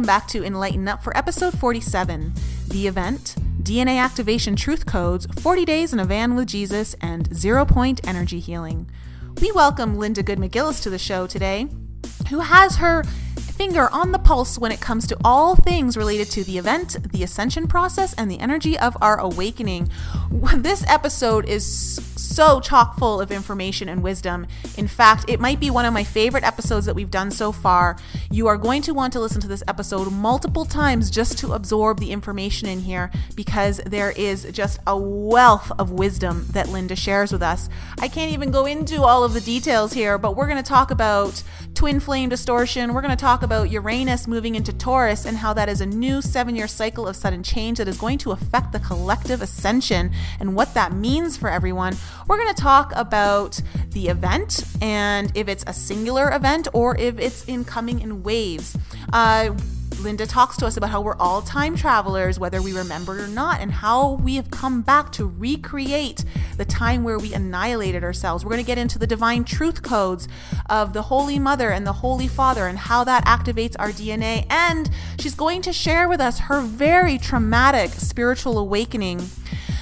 welcome back to Enlighten Up for episode 47 The Event, DNA Activation Truth Codes, 40 Days in a Van with Jesus, and Zero Point Energy Healing. We welcome Linda Good McGillis to the show today, who has her finger on the pulse when it comes to all things related to the event, the ascension process, and the energy of our awakening. This episode is so chock full of information and wisdom. In fact, it might be one of my favorite episodes that we've done so far. You are going to want to listen to this episode multiple times just to absorb the information in here because there is just a wealth of wisdom that Linda shares with us. I can't even go into all of the details here, but we're going to talk about twin flame distortion. We're going to talk about Uranus moving into Taurus and how that is a new seven year cycle of sudden change that is going to affect the collective ascension and what that means for everyone. We're going to talk about the event and if it's a singular event or if it's in coming in waves. Uh, Linda talks to us about how we're all time travelers, whether we remember it or not, and how we have come back to recreate the time where we annihilated ourselves. We're going to get into the divine truth codes of the Holy Mother and the Holy Father and how that activates our DNA. And she's going to share with us her very traumatic spiritual awakening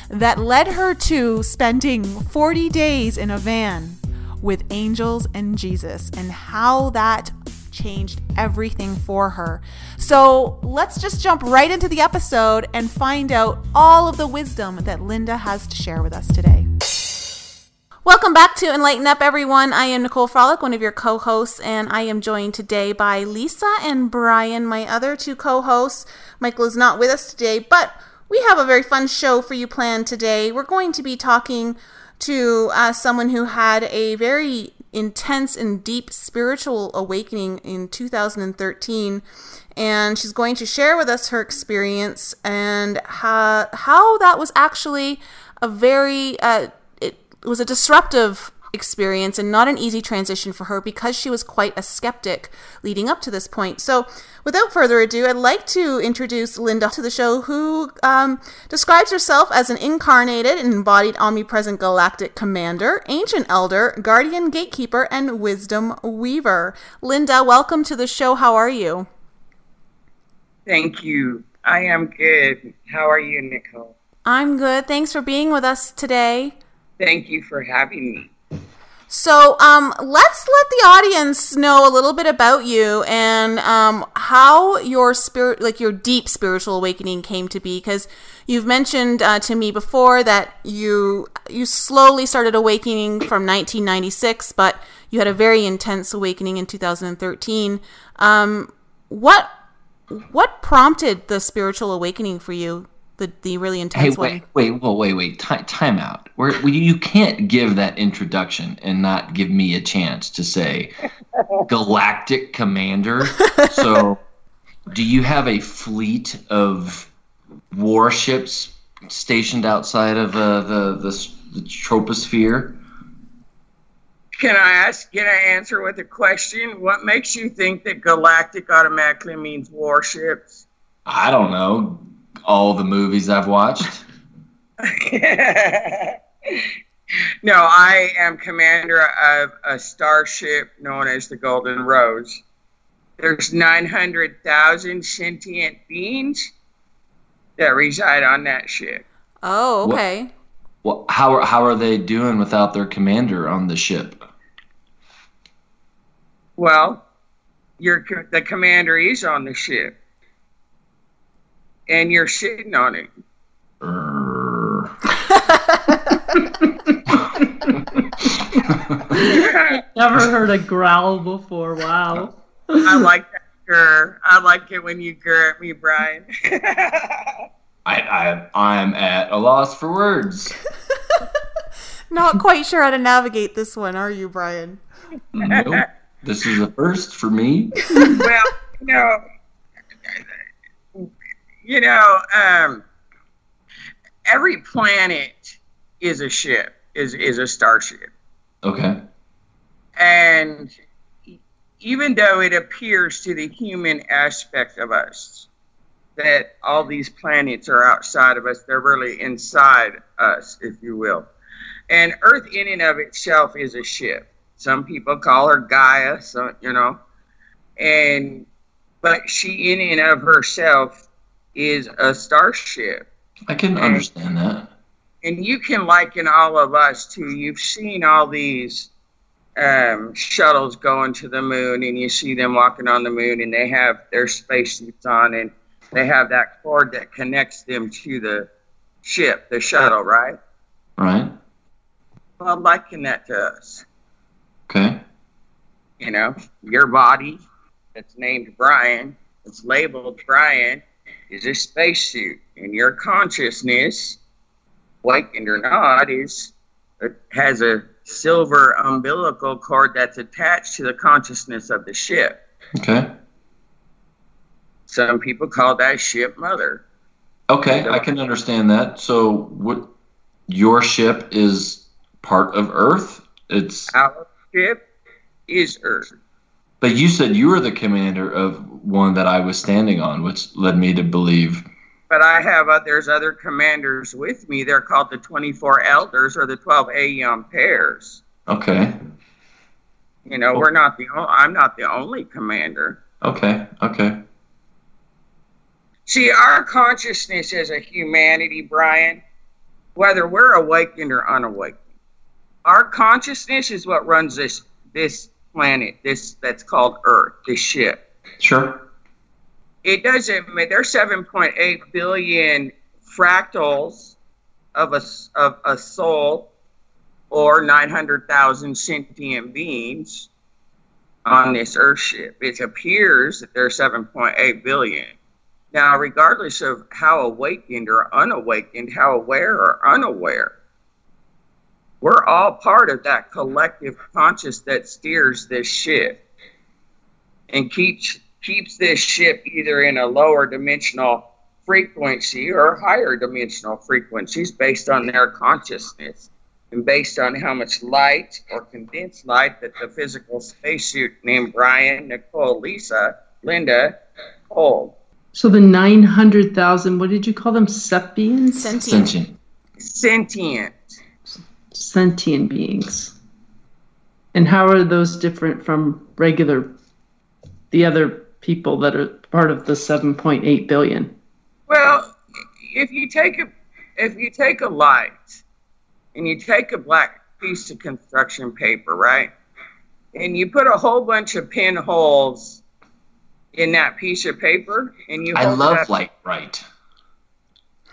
that led her to spending 40 days in a van with angels and Jesus and how that changed everything for her. So let's just jump right into the episode and find out all of the wisdom that Linda has to share with us today. Welcome back to Enlighten Up, everyone. I am Nicole Frolick, one of your co hosts, and I am joined today by Lisa and Brian, my other two co hosts. Michael is not with us today, but we have a very fun show for you planned today. We're going to be talking to uh, someone who had a very intense and deep spiritual awakening in 2013. And she's going to share with us her experience and how, how that was actually a very, uh, it was a disruptive experience and not an easy transition for her because she was quite a skeptic leading up to this point. So, without further ado, I'd like to introduce Linda to the show, who um, describes herself as an incarnated and embodied omnipresent galactic commander, ancient elder, guardian gatekeeper, and wisdom weaver. Linda, welcome to the show. How are you? Thank you. I am good. How are you, Nicole? I'm good. Thanks for being with us today. Thank you for having me. So, um, let's let the audience know a little bit about you and um, how your spirit, like your deep spiritual awakening, came to be. Because you've mentioned uh, to me before that you you slowly started awakening from 1996, but you had a very intense awakening in 2013. Um, what what prompted the spiritual awakening for you? The, the really intense hey, wait, Wait, wait, wait, wait. Time, time out. Where you can't give that introduction and not give me a chance to say Galactic Commander. so, do you have a fleet of warships stationed outside of uh, the, the the troposphere? Can I ask? Can I answer with a question? What makes you think that galactic automatically means warships? I don't know all the movies I've watched? no, I am commander of a starship known as the Golden Rose. There's 900,000 sentient beings that reside on that ship. Oh, okay. Well, how, are how are they doing without their commander on the ship? Well, your the commander is on the ship and you're shitting on it. Never heard a growl before. Wow. I like that grr. I like it when you grr at me, Brian. I, I I'm at a loss for words. Not quite sure how to navigate this one, are you, Brian? Nope. This is a first for me. well, you know, you know, um, every planet is a ship, is is a starship. Okay. And even though it appears to the human aspect of us that all these planets are outside of us, they're really inside us, if you will. And Earth, in and of itself, is a ship. Some people call her Gaia, so you know, and but she in and of herself is a starship. I can And- understand that. and you can liken all of us to you've seen all these um, shuttles going to the moon and you see them walking on the moon and they have their spacesuits on and they have that cord that connects them to the ship the shuttle right Right? well liken that to us Okay. you know your body that's named brian it's labeled brian is a spacesuit and your consciousness awakened or not is it has a silver umbilical cord that's attached to the consciousness of the ship Okay. some people call that ship mother Okay, I can understand that. So, what your ship is part of Earth? It's our ship is earth but you said you were the commander of one that I was standing on, which led me to believe. but i have uh, there's other commanders with me they're called the 24 elders or the 12 aeon pairs Okay. you know we're not the o- i'm not the only commander Okay. Okay. See, our consciousness as a humanity, Brian, whether we're awakened or unawakened, our consciousness is what runs this this planet, this that's called Earth, the ship. Sure. It doesn't. There's 7.8 billion fractals of a of a soul, or 900,000 sentient beings on this Earth ship. It appears that there's 7.8 billion. Now, regardless of how awakened or unawakened, how aware or unaware, we're all part of that collective conscious that steers this ship and keeps keeps this ship either in a lower dimensional frequency or higher dimensional frequencies based on their consciousness and based on how much light or condensed light that the physical spacesuit named Brian, Nicole, Lisa, Linda hold. So the 900,000, what did you call them? Sepians? Sentient. Sentient. Sentient. Sentient beings. And how are those different from regular, the other people that are part of the 7.8 billion? Well, if you take a if you take a light and you take a black piece of construction paper, right? And you put a whole bunch of pinholes in that piece of paper and you I love Lite-Brite.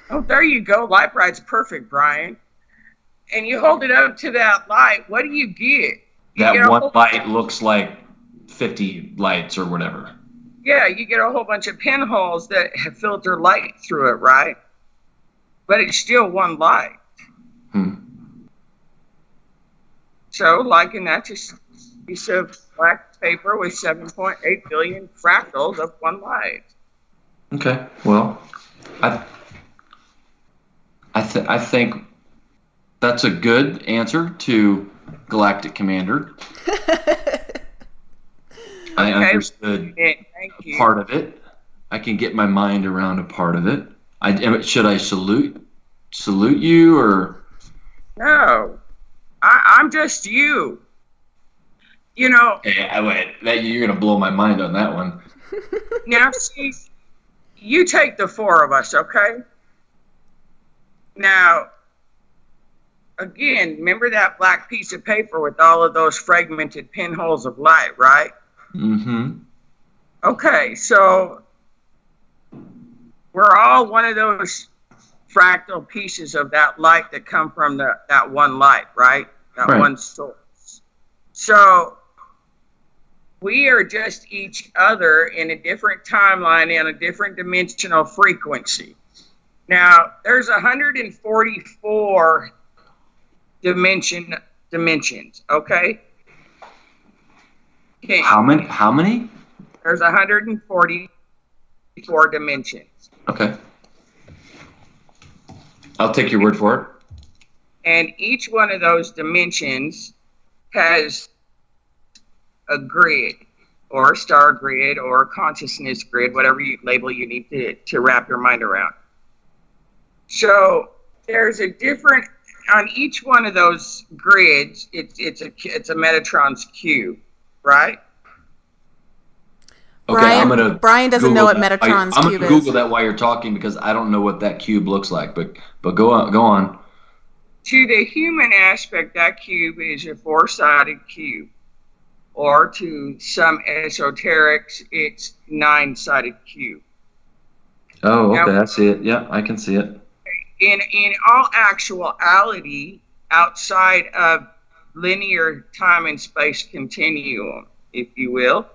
Oh, there you go. Lite-Brite's perfect, Brian. And you hold it up to that light, what do you get? You That get one light looks like 50 lights or whatever. Yeah, you get a whole bunch of pinholes that have filter light through it, right? But it's still one light. Hmm. So, liken that to s- piece of black paper with 7.8 billion fractals of one light. Okay. Well, I I, th- I think that's a good answer to Galactic Commander. I Okay. understood thank part of it. I can get my mind around a part of it. I should I salute salute you or No, I, I'm just you. You know, hey, I wait, that you're gonna blow my mind on that one. now see, you take the four of us, okay? Now, again, remember that black piece of paper with all of those fragmented pinholes of light, right? Mm-hmm. Okay, so we're all one of those fractal pieces of that light that come from the, that one light, right? That Right. one source. So we are just each other in a different timeline in a different dimensional frequency. Now, there's 144 dimension dimensions, okay? Okay. How many? How many? There's 144 dimensions. Okay. I'll take your word for it. And each one of those dimensions has a grid or a star grid or a consciousness grid, whatever you, label you need to, to wrap your mind around. So there's a different, on each one of those grids, it's, it's, a, it's a Metatron's cube, right? Okay, Brian, I'm gonna. Brian doesn't Google know what that. Metatron's I, I'm cube gonna is. Google that while you're talking because I don't know what that cube looks like. But but go on, go on. To the human aspect, that cube is a four-sided cube, or to some esoterics, it's nine-sided cube. Oh, okay, Now- I see it. Yeah, I can see it. In in all actuality, outside of linear time and space continuum, if you will,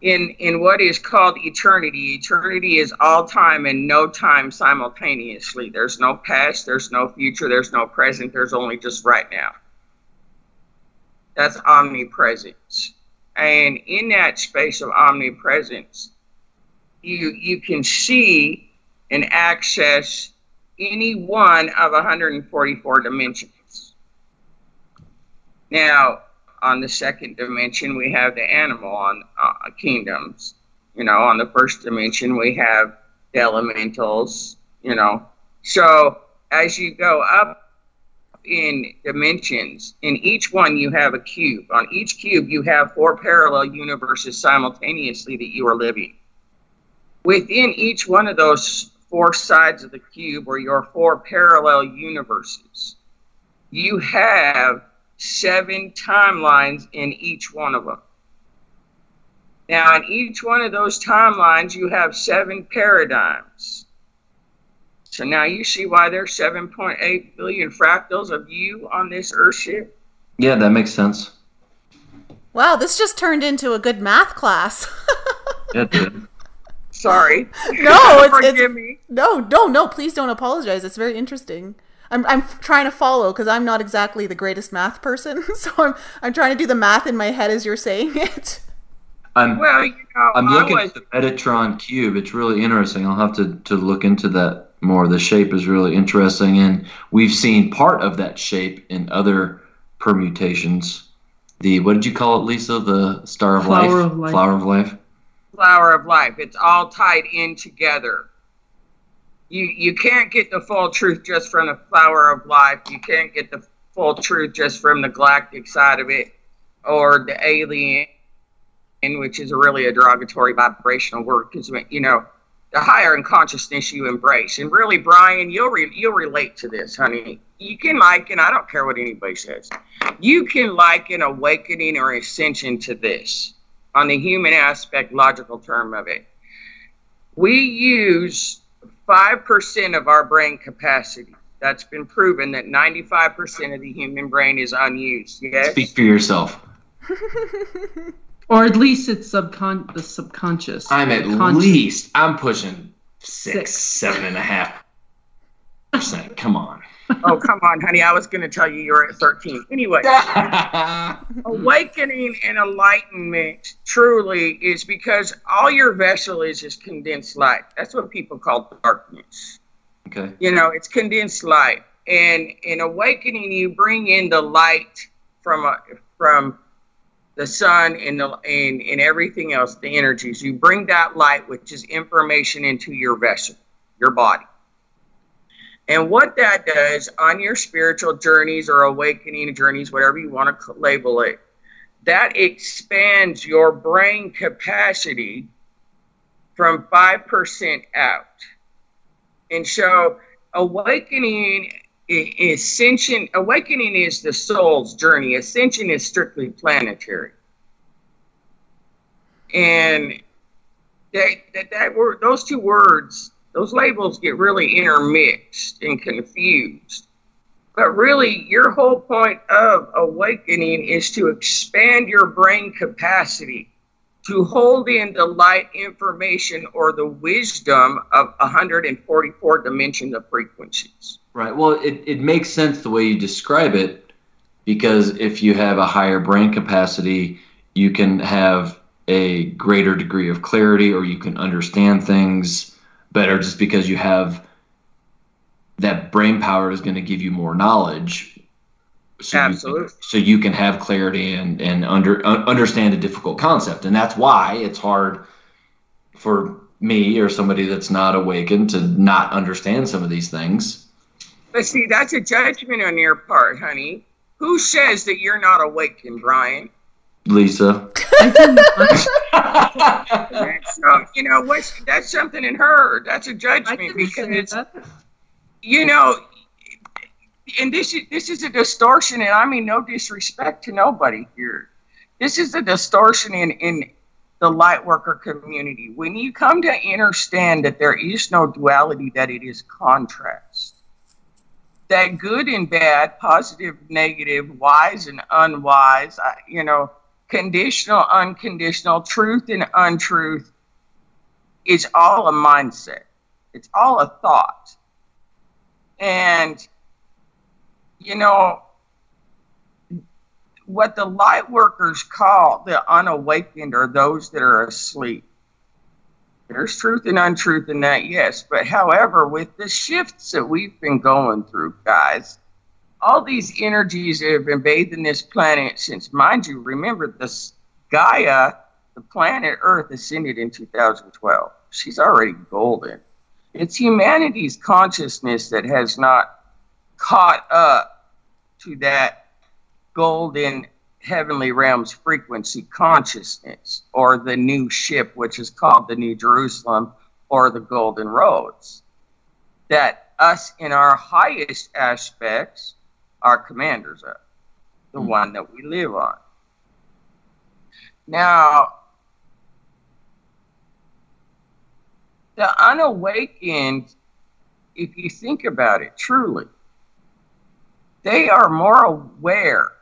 in in what is called eternity, eternity is all time and no time simultaneously. There's no past, there's no future, there's no present, there's only just right now. That's omnipresence. And in that space of omnipresence, you you can see and access any one of 144 dimensions. Now, on the second dimension, we have the animal on uh, kingdoms. You know, on the first dimension, we have the elementals. You know, so as you go up in dimensions, in each one you have a cube. On each cube, you have four parallel universes simultaneously that you are living within each one of those four sides of the cube or your four parallel universes, you have seven timelines in each one of them. Now, in each one of those timelines, you have seven paradigms. So now you see why there's 7.8 billion fractals of you on this Earthship. Yeah, that makes sense. Wow, this just turned into a good math class. Yeah, it did. Sorry. No, it's- forgive it's- me. no, no, no, please don't apologize. It's very interesting. I'm, I'm trying to follow because I'm not exactly the greatest math person. So I'm, I'm trying to do the math in my head as you're saying it. I'm Well, you know, I'm looking was at the Metatron cube. It's really interesting. I'll have to, to look into that more. The shape is really interesting, and we've seen part of that shape in other permutations. The what did you call it, Lisa? The Star of Flower Life, of Life. Flower of Life. Flower of life. It's all tied in together. You you can't get the full truth just from the flower of life. You can't get the full truth just from the galactic side of it or the alien, which is really a derogatory vibrational word because you know the higher in consciousness you embrace. And really, Brian, you'll re- you'll relate to this, honey. You can liken. I don't care what anybody says. You can liken awakening or ascension to this on the human aspect logical term of it. We use 5% of our brain capacity. That's been proven that 95% of the human brain is unused. Yes? Speak for yourself. Or at least it's subcon the subconscious. I'm at Conscious. least I'm pushing six, Six. seven and a half percent. Come on. Oh, come on, honey. I was going to tell you you're at 13. Anyway, awakening and enlightenment truly is because all your vessel is is condensed light. That's what people call darkness. okay. you know it's condensed light and in awakening you bring in the light from a, from the sun and the and, and everything else the energies you bring that light which is information into your vessel your body and what that does on your spiritual journeys or awakening journeys whatever you want to label it that expands your brain capacity from 5% out. And so awakening ascension awakening is the soul's journey. Ascension is strictly planetary. And that that, that word those two words those labels get really intermixed and confused but really your whole point of awakening is to expand your brain capacity to hold in the light information or the wisdom of 144 dimensions of frequencies. Right. Well, it, it makes sense the way you describe it because if you have a higher brain capacity, you can have a greater degree of clarity or you can understand things better just because you have that brain power is going to give you more knowledge. So You can, so you can have clarity and, and under, un- understand a difficult concept. And that's why it's hard for me or somebody that's not awakened to not understand some of these things. But see, that's a judgment on your part, honey. Who says that you're not awakened, Brian? Lisa. I think so you know what's that's something in her. That's a judgment because it's that. you know, and this is this is a distortion, and I mean no disrespect to nobody here. This is a distortion in in the light worker community. When you come to understand that there is no duality, that it is contrast, that good and bad, positive, negative, wise and unwise, you know, conditional, unconditional, truth and untruth, is all a mindset. It's all a thought. And, you know, what the light workers call the unawakened are those that are asleep. There's truth and untruth in that, yes. But however, with the shifts that we've been going through, guys, all these energies that have in this planet since, mind you, remember this Gaia, the planet Earth, ascended in 2012. She's already golden. It's humanity's consciousness that has not caught up to that golden heavenly realms frequency consciousness or the new ship which is called the new jerusalem or the golden rose that us in our highest aspects are commanders of the one that we live on now the unawakened if you think about it truly they are more aware.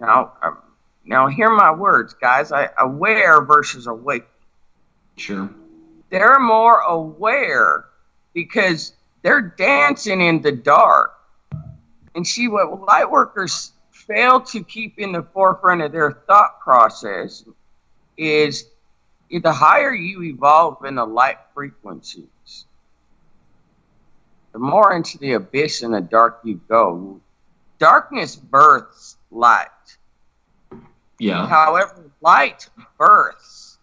Now, um, now hear my words, guys. I aware versus awake. Sure. They're more aware because they're dancing in the dark. And see what light workers fail to keep in the forefront of their thought process is the higher you evolve in the light frequencies, the more into the abyss and the dark you go darkness births light. Yeah. However, light births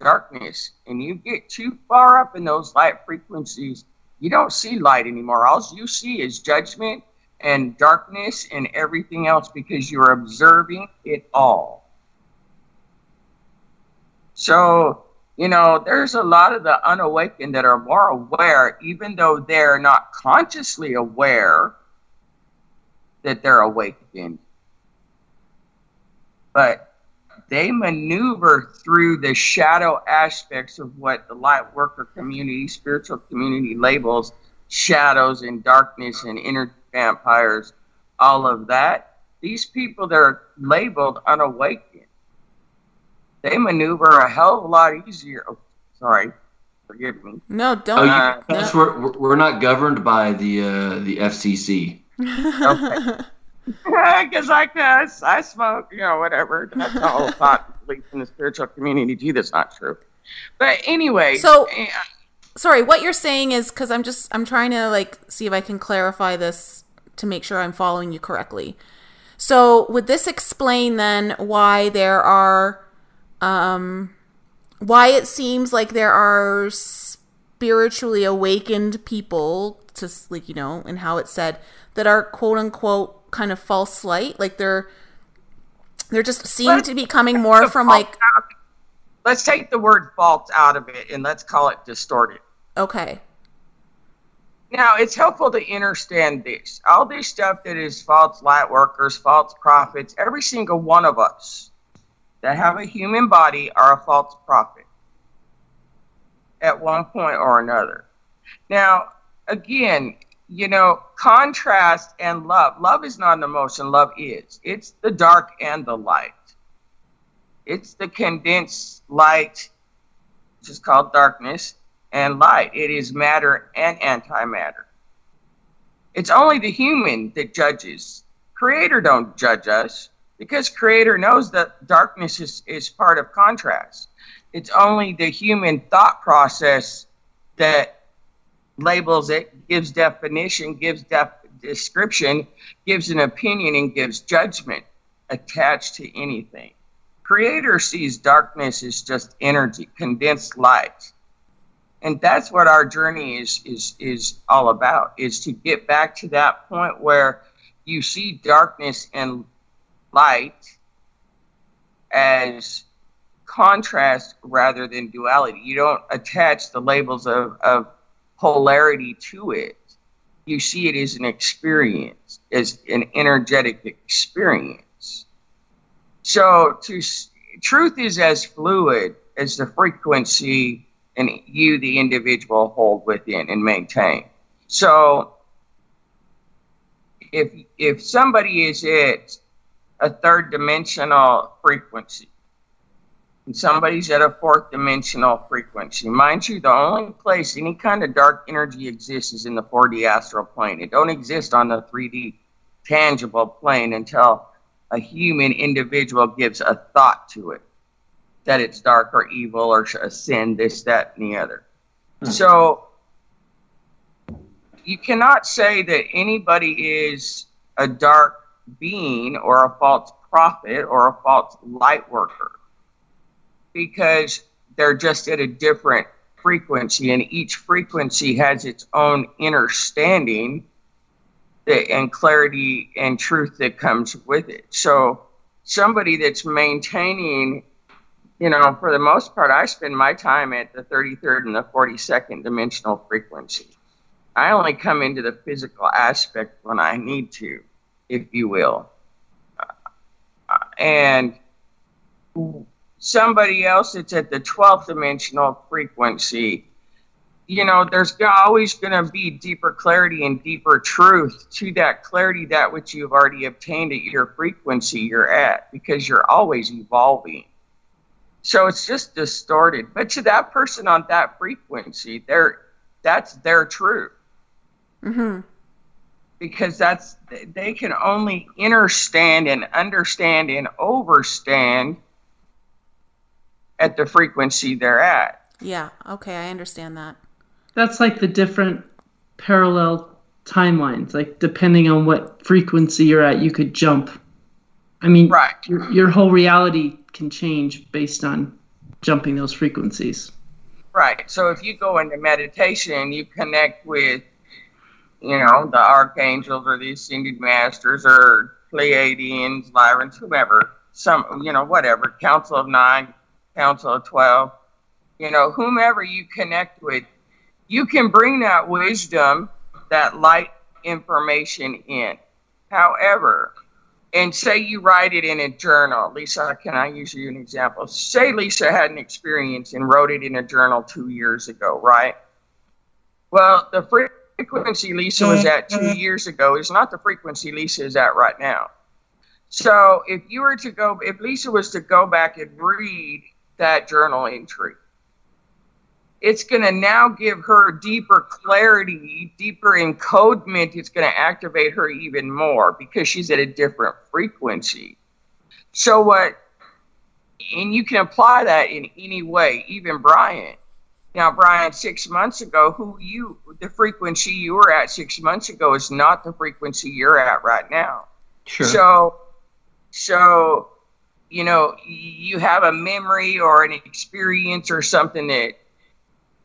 darkness, and you get too far up in those light frequencies, you don't see light anymore. All you see is judgment and darkness and everything else because you're observing it all. So, you know, there's a lot of the unawakened that are more aware, even though they're not consciously aware that they're awakened. But they maneuver through the shadow aspects of what the light worker community, spiritual community labels shadows and darkness and inner vampires, all of that. These people that are labeled unawakened, they maneuver a hell of a lot easier. Oh, sorry, forgive me. No, Oh, don't. Uh, you, that's where we're, we're not governed by the uh, the FCC. Okay. Because I cuss, I smoke, you know, whatever. That's a whole thought belief in the spiritual community too. That's not true. But anyway, So- eh, Sorry, what you're saying is because I'm just I'm trying to like see if I can clarify this to make sure I'm following you correctly. So would this explain then why there are um why it seems like there are spiritually awakened people to like you know and how it said that are quote unquote kind of false light like they're they're just seem to be coming more from like let's take the word fault out of it and let's call it distorted. okay Now, it's helpful to understand this. All this stuff that is false light workers, false prophets, every single one of us that have a human body are a false prophet at one point or another. Now, again, you know, contrast and love. Love is not an emotion, love is. It's the dark and the light. It's the condensed light, which is called darkness, and light. It is matter and antimatter. It's only the human that judges. Creator don't judge us because creator knows that darkness is, is part of contrast. It's only the human thought process that labels it, gives definition, gives def- description, gives an opinion, and gives judgment attached to anything. Creator sees darkness as just energy, condensed light. And that's what our journey is is is all about, is to get back to that point where you see darkness and light as contrast rather than duality. You don't attach the labels of, of polarity to it. You see it as an experience, as an energetic experience. So to truth is as fluid as the frequency and you, the individual, hold within and maintain. So if if somebody is at a third dimensional frequency and somebody's at a fourth dimensional frequency. Mind you, the only place any kind of dark energy exists is in the 4D astral plane. It don't exist on the 3D tangible plane until a human individual gives a thought to it that it's dark or evil or a sin, this, that, and the other. Hmm. So you cannot say that anybody is a dark being or a false prophet or a false light worker because they're just at a different frequency, and each frequency has its own understanding and clarity and truth that comes with it. So, somebody that's maintaining, you know, for the most part, I spend my time at the 33rd and the 42nd dimensional frequency. I only come into the physical aspect when I need to, if you will. Uh, and somebody else that's at the 12th dimensional frequency, you know, there's always going to be deeper clarity and deeper truth to that clarity, that which you've already obtained at your frequency you're at, because you're always evolving. So it's just distorted. But to that person on that frequency, they're, that's their truth. Mm-hmm. Because that's they can only understand and understand and overstand at the frequency they're at. Yeah, okay, I understand that. That's like the different parallel timelines. Like depending on what frequency you're at, you could jump. I mean, right. your, your whole reality can change based on jumping those frequencies. Right. So if you go into meditation, you connect with, you know, the archangels or the ascended masters or Pleiadians, Lyrans, whomever, some, you know, whatever, Council of Nine, Council of 12, you know, whomever you connect with, you can bring that wisdom, that light information in. However, and say you write it in a journal. Lisa, can I use you an example? Say Lisa had an experience and wrote it in a journal two years ago, right? Well, the frequency Lisa was at two mm-hmm. years ago is not the frequency Lisa is at right now. So if you were to go, if Lisa was to go back and read that journal entry. It's going to now give her deeper clarity, deeper encodement. It's going to activate her even more because she's at a different frequency. So, what, and you can apply that in any way, even Brian. Now, Brian, six months ago, who you, the frequency you were at six months ago is not the frequency you're at right now. Sure. So, so you know, you have a memory or an experience or something that,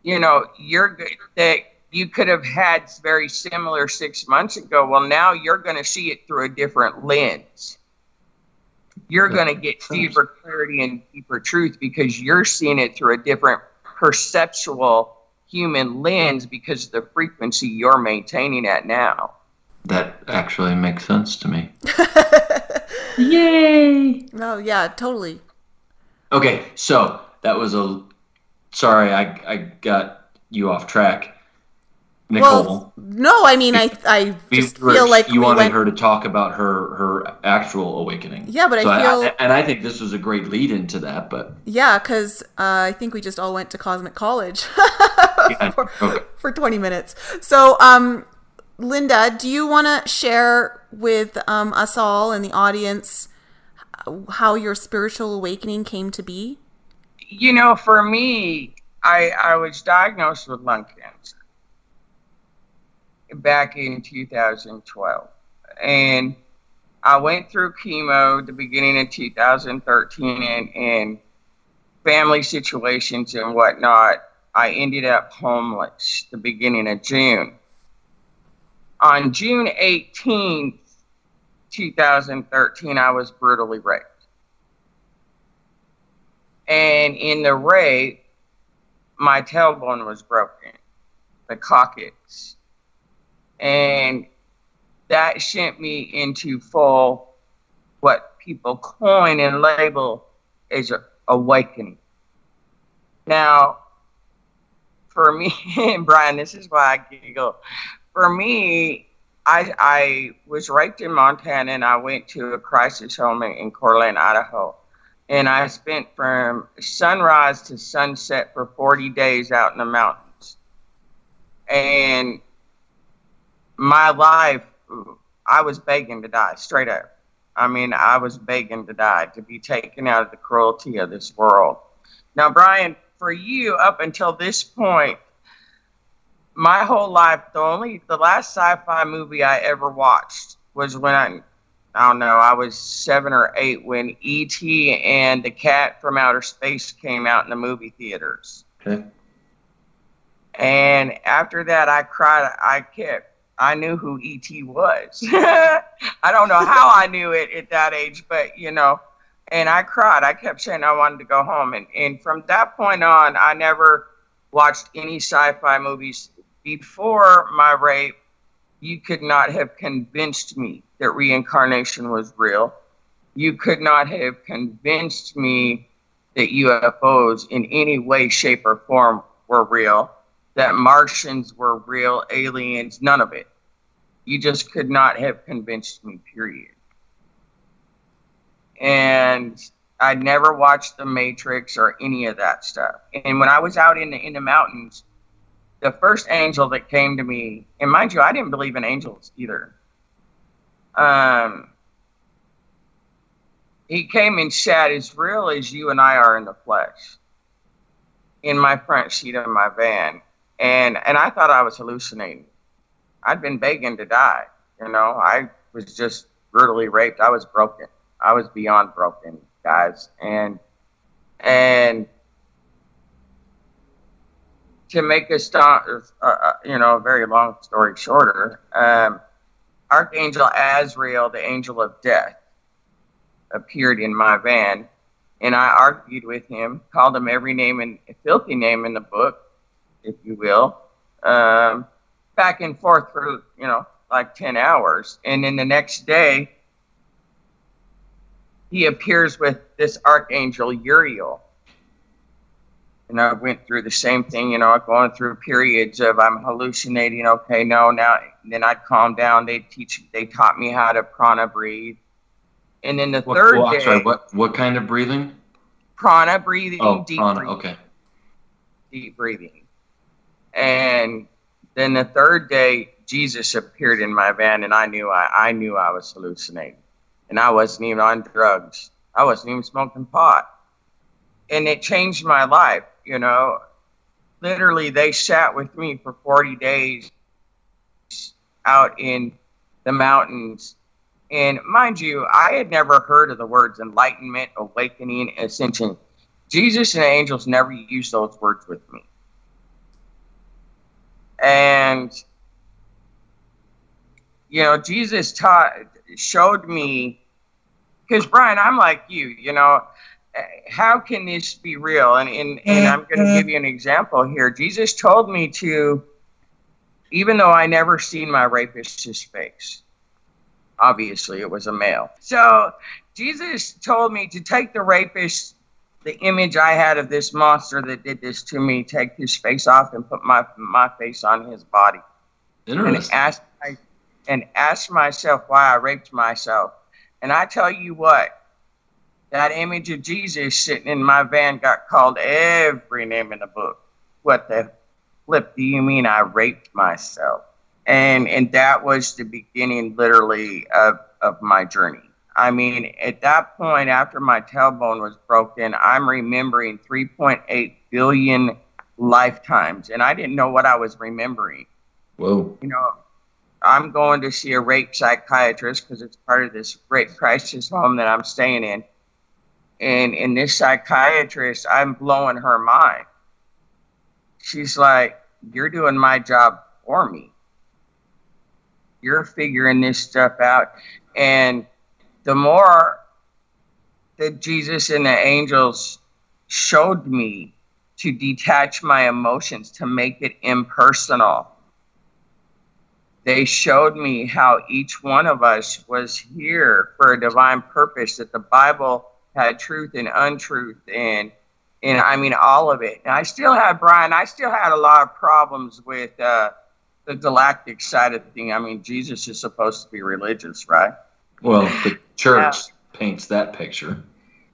you know, you're good, that you could have had very similar six months ago. Well, now you're going to see it through a different lens. You're going to get deeper clarity and deeper truth because you're seeing it through a different perceptual human lens because of the frequency you're maintaining at now. That actually makes sense to me. Yay! No, yeah, totally. Okay, so that was a. Sorry, I I got you off track. Nicole. Well, no, I mean, I I just were, feel like you we wanted went... her to talk about her her actual awakening. Yeah, but so I feel, I, and I think this was a great lead into that. But yeah, because uh, I think we just all went to Cosmic College for, okay. for twenty minutes. So, um, Linda, do you want to share with um, us all and the audience how your spiritual awakening came to be? You know, for me, I, I was diagnosed with lung cancer back in 2012. And I went through chemo the beginning of 2013 and, and family situations and whatnot. I ended up homeless the beginning of June on June 18th, 2013, I was brutally raped. And in the rape, my tailbone was broken, the coccyx. And that sent me into full, what people coin and label as awakening. Now, for me, and Brian, this is why I giggle. For me, I, I was raped in Montana and I went to a crisis home in, Cortland, Idaho. And I spent from sunrise to sunset for 40 days out in the mountains. And my life, I was begging to die, straight up. I mean, I was begging to die, to be taken out of the cruelty of this world. Now, Brian, for you, up until this point, my whole life, the only the last sci-fi movie I ever watched was when I, I don't know, I was seven or eight when E.T. and the Cat from Outer Space came out in the movie theaters. Okay. And after that, I cried. I kept. I knew who E.T. was. I don't know how I knew it at that age, but you know, and I cried. I kept saying I wanted to go home, and and from that point on, I never watched any sci-fi movies before my rape, you could not have convinced me that reincarnation was real. You could not have convinced me that UFOs in any way, shape, or form were real, that Martians were real, aliens, none of it. You just could not have convinced me, period. And I never watched The Matrix or any of that stuff. And when I was out in the, in the mountains, the first angel that came to me, and mind you, I didn't believe in angels either. Um, he came and sat as real as you and I are in the flesh in my front seat of my van. And, and I thought I was hallucinating. I'd been begging to die. You know, I was just brutally raped. I was broken. I was beyond broken, guys. And, and to make a start, uh, uh, you know, a very long story shorter, um, Archangel Azrael, the angel of death, appeared in my van, and I argued with him, called him every name and filthy name in the book, if you will, um, back and forth for you know like ten hours, and then the next day he appears with this archangel Uriel know, I went through the same thing, you know, going through periods of I'm hallucinating. Okay, no, now then I'd calm down. They teach, they taught me how to prana breathe, and then the what, third what, day, sorry, what what kind of breathing? Prana breathing, oh, deep prana, breathing, okay, deep breathing, and then the third day, Jesus appeared in my van, and I knew I, I knew I was hallucinating, and I wasn't even on drugs. I wasn't even smoking pot, and it changed my life you know, literally they sat with me for 40 days out in the mountains. And mind you, I had never heard of the words enlightenment, awakening, ascension. Jesus and angels never used those words with me. And, you know, Jesus taught, showed me, because Brian, I'm like you, you know, how can this be real? And, and, and I'm going to mm-hmm. give you an example here. Jesus told me to, even though I never seen my rapist's face, obviously it was a male. So Jesus told me to take the rapist, the image I had of this monster that did this to me, take his face off and put my, my face on his body. And ask, and ask myself why I raped myself. And I tell you what, that image of Jesus sitting in my van got called every name in the book. What the flip do you mean I raped myself? And and that was the beginning literally of, of my journey. I mean, at that point, after my tailbone was broken, I'm remembering 3.8 billion lifetimes, and I didn't know what I was remembering. Whoa. You know, I'm going to see a rape psychiatrist because it's part of this rape crisis home that I'm staying in and and this psychiatrist i'm blowing her mind she's like you're doing my job for me you're figuring this stuff out and the more that jesus and the angels showed me to detach my emotions, to make it impersonal. They showed me how each one of us was here for a divine purpose, that the Bible had truth and untruth and and I mean all of it. And I still had Brian, I still had a lot of problems with uh, the galactic side of the thing. I mean, Jesus is supposed to be religious, right? Well, the church yeah. paints that picture.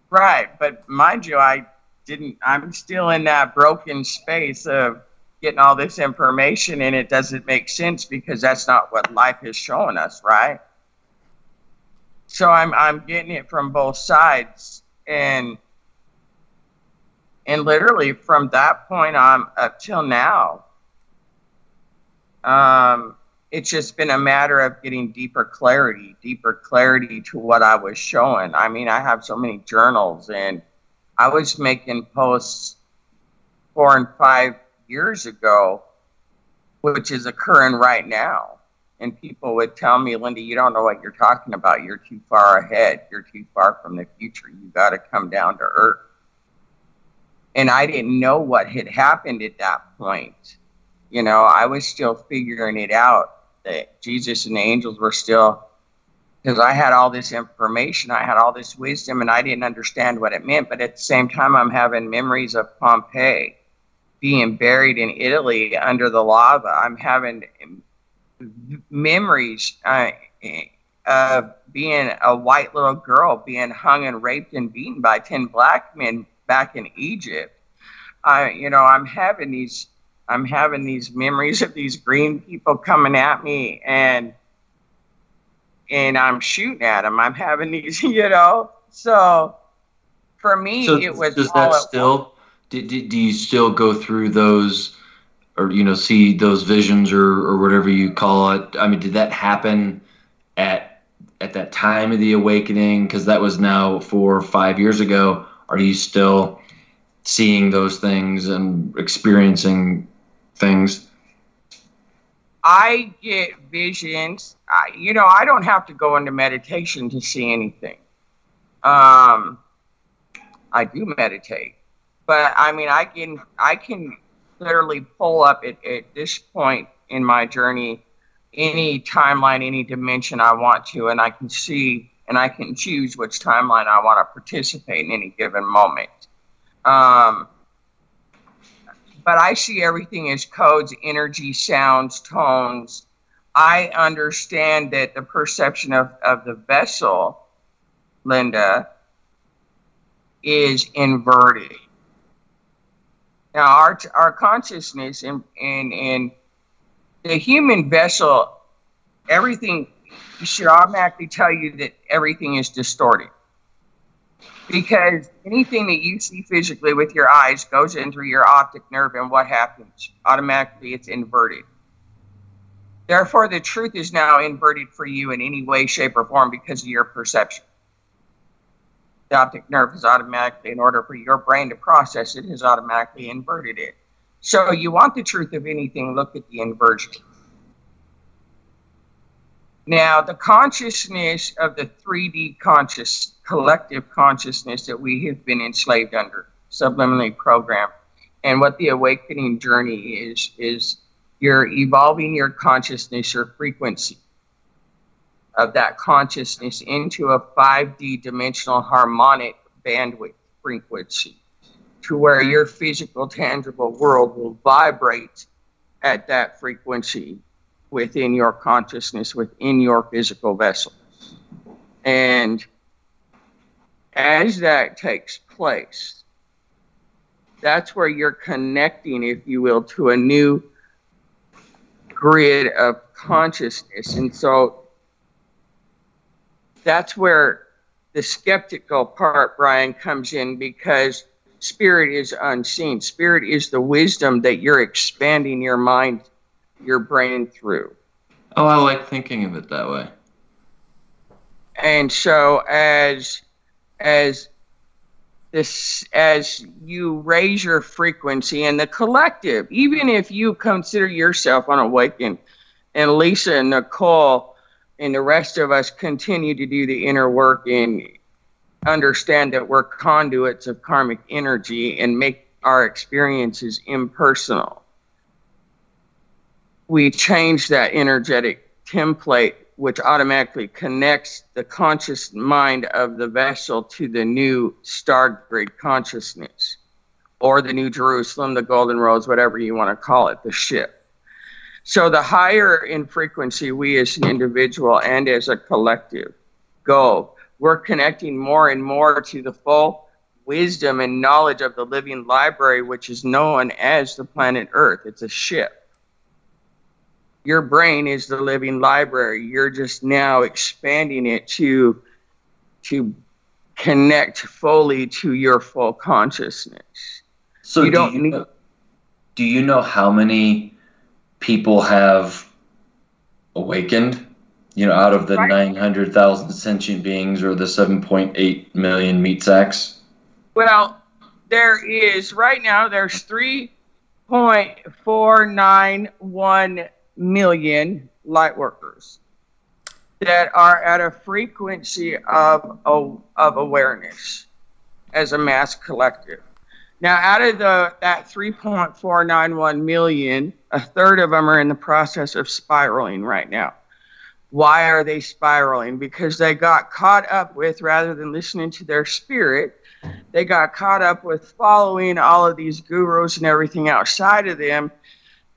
Right, but mind you, I didn't. I'm still in that broken space of getting all this information, and it doesn't make sense because that's not what life is showing us, right? So I'm I'm getting it from both sides, and and literally from that point on up till now, um, it's just been a matter of getting deeper clarity, deeper clarity to what I was showing. I mean, I have so many journals, and I was making posts four and five years ago, which is occurring right now. And people would tell me, Linda, you don't know what you're talking about. You're too far ahead. You're too far from the future. You got to come down to earth. And I didn't know what had happened at that point. You know, I was still figuring it out that Jesus and the angels were still, because I had all this information, I had all this wisdom, and I didn't understand what it meant. But at the same time, I'm having memories of Pompeii being buried in Italy under the lava. I'm having memories uh, of being a white little girl being hung and raped and beaten by 10 black men back in Egypt. I, you know, I'm having these, I'm having these memories of these green people coming at me and, and I'm shooting at them. I'm having these, you know, so for me, so it was. Does that still, do, do, do you still go through those or, you know, see those visions or, or whatever you call it? I mean, did that happen at, at that time of the awakening? Cause that was now four or five years ago. Are you still seeing those things and experiencing things? I get visions. I, you know, I don't have to go into meditation to see anything. Um, I do meditate, but I mean, I can I can literally pull up at, at this point in my journey any timeline, any dimension I want to, and I can see and I can choose which timeline I want to participate in any given moment. Um, but I see everything as codes, energy, sounds, tones. I understand that the perception of, of the vessel, Linda, is inverted. Now, our, our consciousness and, in, in the human vessel, everything should automatically tell you that everything is distorted because anything that you see physically with your eyes goes in through your optic nerve, and what happens? Automatically, it's inverted. Therefore, the truth is now inverted for you in any way, shape, or form because of your perception. The optic nerve is automatically, in order for your brain to process it, has automatically inverted it. So, you want the truth of anything, look at the inversion. Now, the consciousness of the 3D conscious collective consciousness that we have been enslaved under, subliminally programmed, and what the awakening journey is is you're evolving your consciousness, your frequency of that consciousness into a 5D dimensional harmonic bandwidth frequency to where your physical, tangible world will vibrate at that frequency within your consciousness, within your physical vessel. And as that takes place, that's where you're connecting, if you will, to a new grid of consciousness. And so that's where the skeptical part, Brian, comes in because spirit is unseen. Spirit is the wisdom that you're expanding your mind your brain through. Oh, I like thinking of it that way. And so as as this as you raise your frequency and the collective, even if you consider yourself unawakened, and Lisa and Nicole and the rest of us continue to do the inner work and understand that we're conduits of karmic energy and make our experiences impersonal. We change that energetic template, which automatically connects the conscious mind of the vessel to the new star grid consciousness, or the new Jerusalem, the Golden Rose, whatever you want to call it, the ship. So the higher in frequency we as an individual and as a collective go, we're connecting more and more to the full wisdom and knowledge of the living library, which is known as the planet Earth. It's a ship. Your brain is the living library. You're just now expanding it to to connect fully to your full consciousness. So you do don't you, need, do you know how many people have awakened? you know, out of the right. 900,000 sentient beings or the 7.8 million meat sacks? Well, there is right now there's 3.491 million light workers that are at a frequency of, of, of awareness as a mass collective. Now, out of the that 3.491 million, a third of them are in the process of spiraling right now. Why are they spiraling? Because they got caught up with, rather than listening to their spirit, they got caught up with following all of these gurus and everything outside of them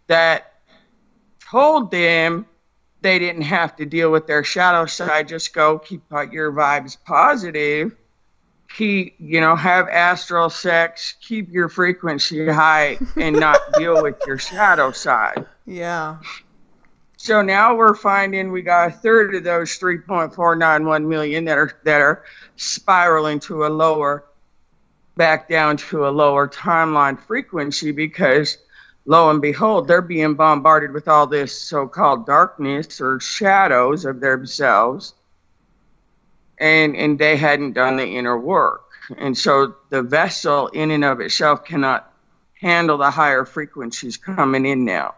that told them they didn't have to deal with their shadow side. Just go keep your vibes positive. Keep, you know, have astral sex, keep your frequency high, and not deal with your shadow side. Yeah. So now we're finding we got a third of those 3.491 million that are that are spiraling to a lower back down to a lower timeline frequency because lo and behold they're being bombarded with all this so-called darkness or shadows of themselves and and they hadn't done the inner work and so the vessel in and of itself cannot handle the higher frequencies coming in now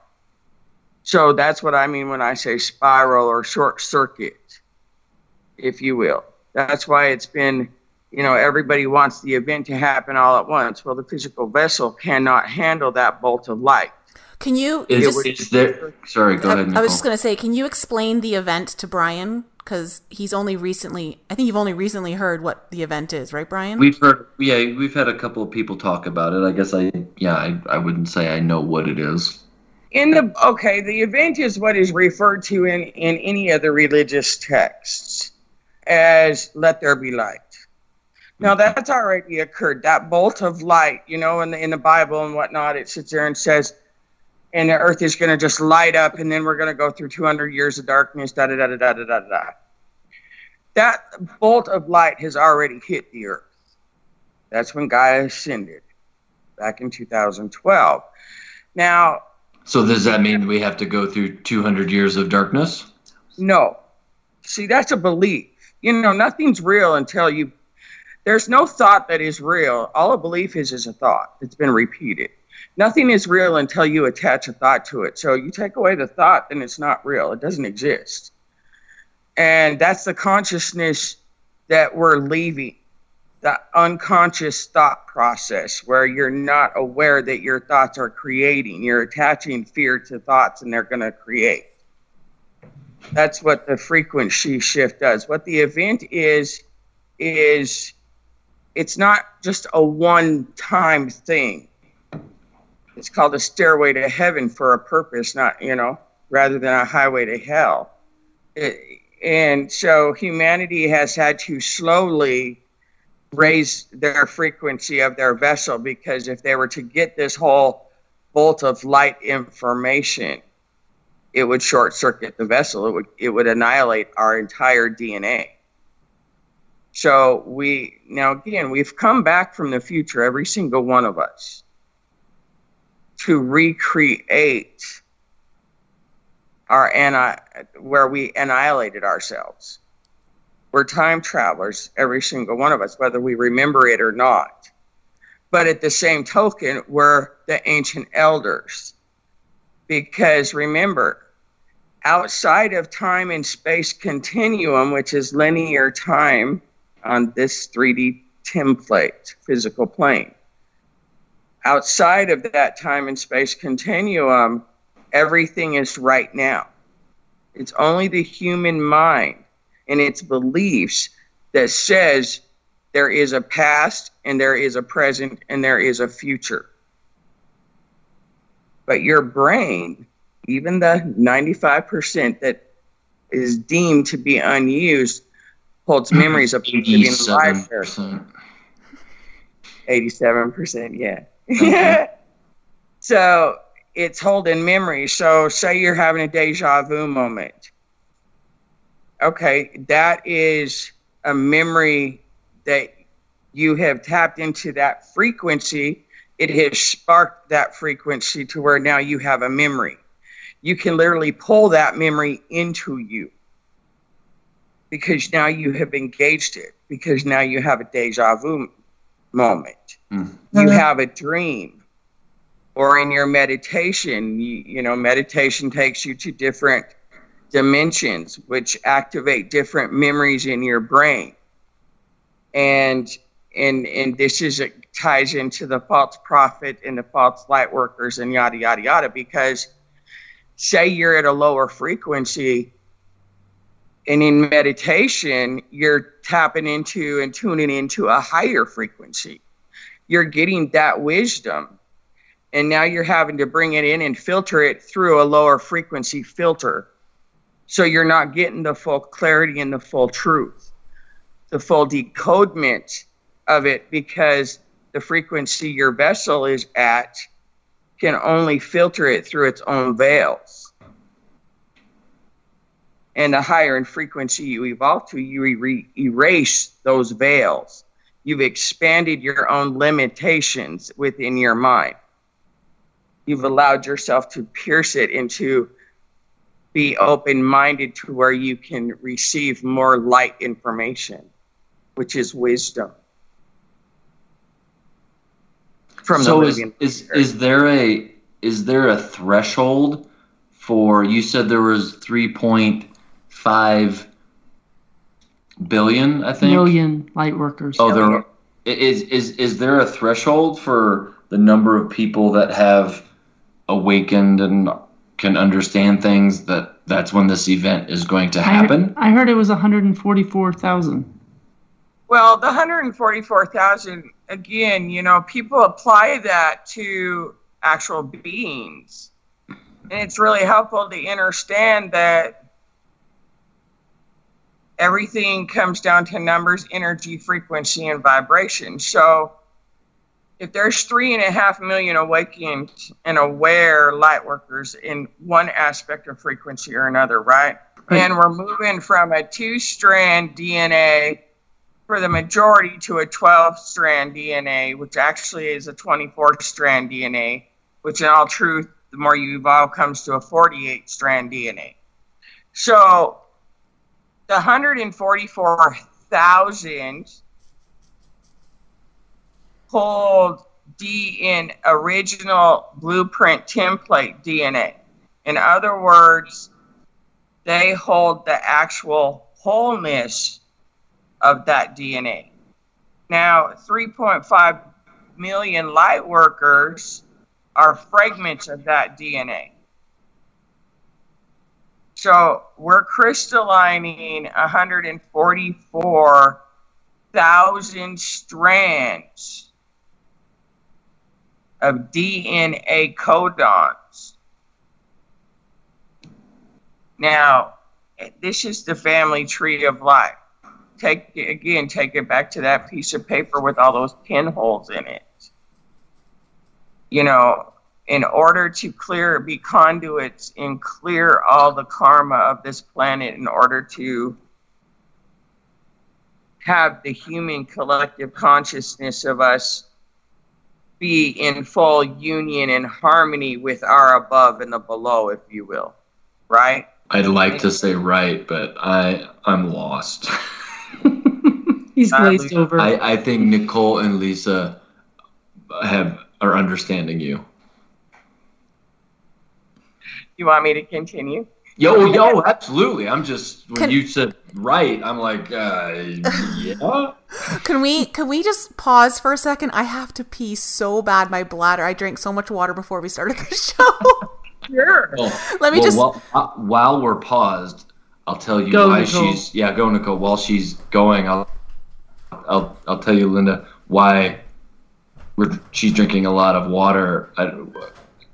so that's what I mean when I say spiral or short circuit, if you will. That's why it's been, you know, everybody wants the event to happen all at once. Well, the physical vessel cannot handle that bolt of light. Can you? Is, just, is there? Sorry, go ahead. Nicole. I was just going to say, can you explain the event to Brian? Because he's only recently, I think you've only recently heard what the event is, right, Brian? We've heard, yeah, we've had a couple of people talk about it. I guess I, yeah, I, I wouldn't say I know what it is in the okay the event is what is referred to in in any of the religious texts as let there be light now that's already occurred that bolt of light you know in the in the bible and whatnot it sits there and says and the earth is going to just light up and then we're going to go through 200 years of darkness da da da da da da da da that bolt of light has already hit the earth that's when gaia ascended back in 2012 now so does that mean we have to go through 200 years of darkness? No. See, that's a belief. You know, nothing's real until you. There's no thought that is real. All a belief is is a thought. It's been repeated. Nothing is real until you attach a thought to it. So you take away the thought, then it's not real. It doesn't exist. And that's the consciousness that we're leaving the unconscious thought process where you're not aware that your thoughts are creating. You're attaching fear to thoughts and they're going to create. That's what the frequency shift does. What the event is, is it's not just a one time thing. It's called a stairway to heaven for a purpose, not, you know, rather than a highway to hell. It, and so humanity has had to slowly raise their frequency of their vessel because if they were to get this whole bolt of light information, it would short circuit the vessel. It would it would annihilate our entire DNA. So we now again we've come back from the future, every single one of us, to recreate our where we annihilated ourselves. We're time travelers, every single one of us, whether we remember it or not. But at the same token, we're the ancient elders. Because remember, outside of time and space continuum, which is linear time on this 3D template, physical plane. Outside of that time and space continuum, everything is right now. It's only the human mind and its beliefs that says there is a past and there is a present and there is a future. But your brain, even the 95% that is deemed to be unused, holds memories of life there. 87%, yeah. Okay. so it's holding memory. So say you're having a deja vu moment. Okay, that is a memory that you have tapped into that frequency. It has sparked that frequency to where now you have a memory. You can literally pull that memory into you because now you have engaged it, because now you have a deja vu moment. You mm-hmm. have a dream. Or in your meditation, you, you know, meditation takes you to different dimensions, which activate different memories in your brain. And and and this is it ties into the false prophet and the false light workers and yada yada yada because say you're at a lower frequency and in meditation you're tapping into and tuning into a higher frequency you're getting that wisdom. And now you're having to bring it in and filter it through a lower frequency filter. So you're not getting the full clarity and the full truth the full decodement of it because the frequency your vessel is at can only filter it through its own veils. And the higher in frequency you evolve to, you re- erase those veils. You've expanded your own limitations within your mind. You've allowed yourself to pierce it into be open minded to where you can receive more light information, which is wisdom. From so the is, is, is there a is there a threshold for you said there was three point five billion, I think. Million light workers. Oh, there is is is there a threshold for the number of people that have awakened and can understand things that that's when this event is going to happen? I heard, I heard it was 144,000. Well, the 144,000 again, you know, people apply that to actual beings. And it's really helpful to understand that everything comes down to numbers, energy, frequency, and vibration. So if there's three and a half million awakened and aware light workers in one aspect of frequency or another, right? right. And we're moving from a two strand DNA for the majority to a 12 strand DNA, which actually is a 24 strand DNA, which in all truth, the more you evolve, comes to a 48 strand DNA. So the 144,000 hold in original blueprint template DNA. In other words, they hold the actual wholeness of that DNA. Now, 3.5 million light workers are fragments of that DNA. So we're crystallining 144,000 strands of DNA codons. Now, this is the family tree of life. Take again, take it back to that piece of paper with all those pinholes in it. You know, in order to clear, be conduits and clear all the karma of this planet in order to have the human collective consciousness of us be in full union and harmony with our above and the below, if you will. Right? I'd like to say right, but I I'm lost. He's glazed over. I, I think Nicole and Lisa have are understanding you. You want me to continue? Yo, yo, absolutely. I'm just when Can, you said right. I'm like, uh, yeah. Can we can we just pause for a second? I have to pee so bad. My bladder. I drank so much water before we started the show. sure. Well, Let me well, just. While, uh, while we're paused, I'll tell you Go, why Nicole. she's. Yeah, go, Nicole. While she's going, I'll, I'll, I'll tell you, Linda, why we're she's drinking a lot of water. I,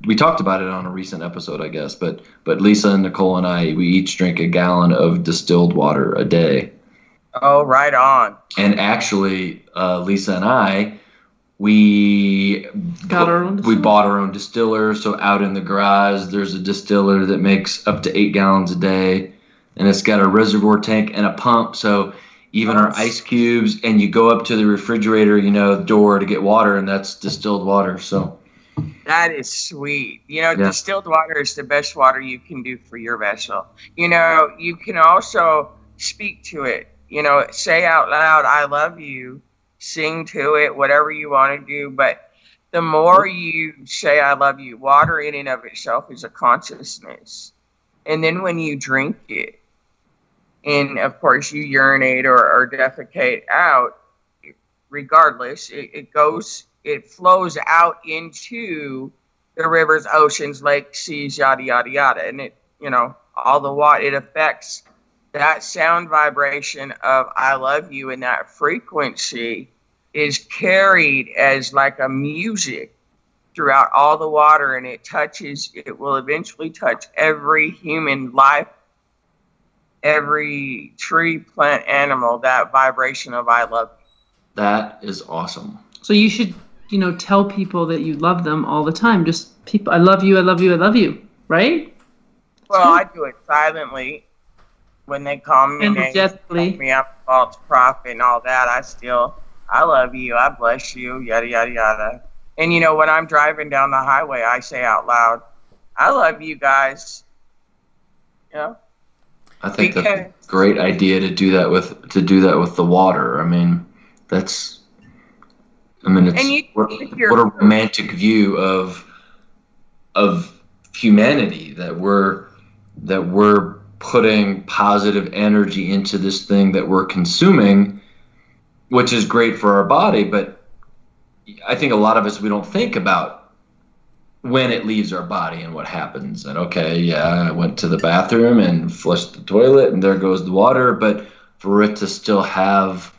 we talked about it on a recent episode, I guess, but but Lisa and Nicole and I, we each drink a gallon of distilled water a day. Oh, right on. And actually, uh, Lisa and I, we Got our own we bought our own distiller. So out in the garage, there's a distiller that makes up to eight gallons a day, and it's got a reservoir tank and a pump. So even our ice cubes, and you go up to the refrigerator, you know, door to get water, and that's distilled water. So That is sweet. You know, Yeah. distilled water is the best water you can do for your vessel. You know, you can also speak to it. You know, say out loud, I love you, sing to it, whatever you want to do. But the more you say, I love you, water in and of itself is a consciousness. And then when you drink it, and of course you urinate or, or defecate out, regardless, it, it goes, it flows out into the rivers, oceans, lakes, seas, yada, yada, yada. And it, you know, all the water, it affects that sound vibration of I love you and that frequency is carried as like a music throughout all the water and it touches, it will eventually touch every human life, every tree, plant, animal, that vibration of I love you. that is awesome. So you should, you know, tell people that you love them all the time. Just people, I love you, I love you, I love you, right? Well, I do it silently. When they call me names, Energetically. tell me I'm a false prophet and all that, I still, I love you, I bless you, yada, yada, yada. And you know, when I'm driving down the highway, I say out loud, I love you guys. You know? I think that's a great idea to do that with to do that with the water. I mean, that's. I mean, it's And you- what, what a romantic view of of humanity that we're that we're putting positive energy into this thing that we're consuming, which is great for our body. But I think a lot of us we don't think about when it leaves our body and what happens. And okay, yeah, I went to the bathroom and flushed the toilet, and there goes the water. But for it to still have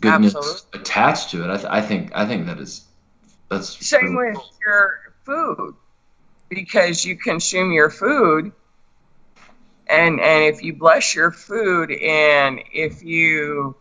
goodness Absolutely. attached to it, I, th- I think I think that is that's Same really with cool. your food, because you consume your food, and and if you bless your food, and if you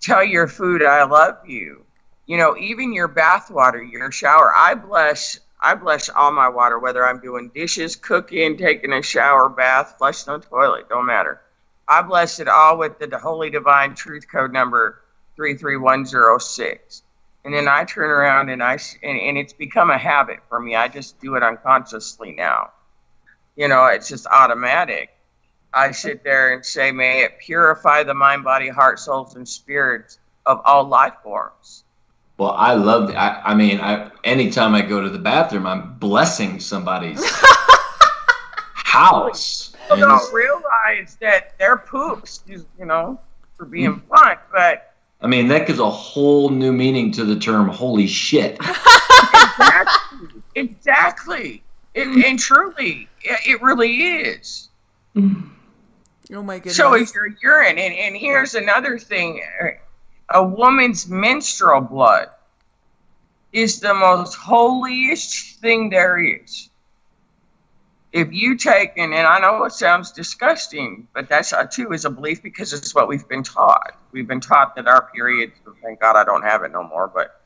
tell your food, "I love you," you know, even your bath water, your shower, I bless. I bless all my water, whether I'm doing dishes, cooking, taking a shower, bath, flushing the toilet, don't matter. I bless it all with the Holy Divine Truth Code number 33106 and then I turn around and I and, and it's become a habit for me. I just do it unconsciously now. You know, it's just automatic. I sit there and say, "May it purify the mind, body, heart, souls, and spirits of all life forms." Well, I love. I, I mean, I anytime I go to the bathroom, I'm blessing somebody's house. People And don't realize that their poops, you know, for being fun, but I mean, that gives a whole new meaning to the term "holy shit." exactly, exactly, it, and truly, it, it really is. Oh my goodness. So is your urine. And, and here's another thing a woman's menstrual blood is the most holiest thing there is. If you take, and, and I know it sounds disgusting, but that's uh, too is a belief because it's what we've been taught. We've been taught that our periods, thank God I don't have it no more, but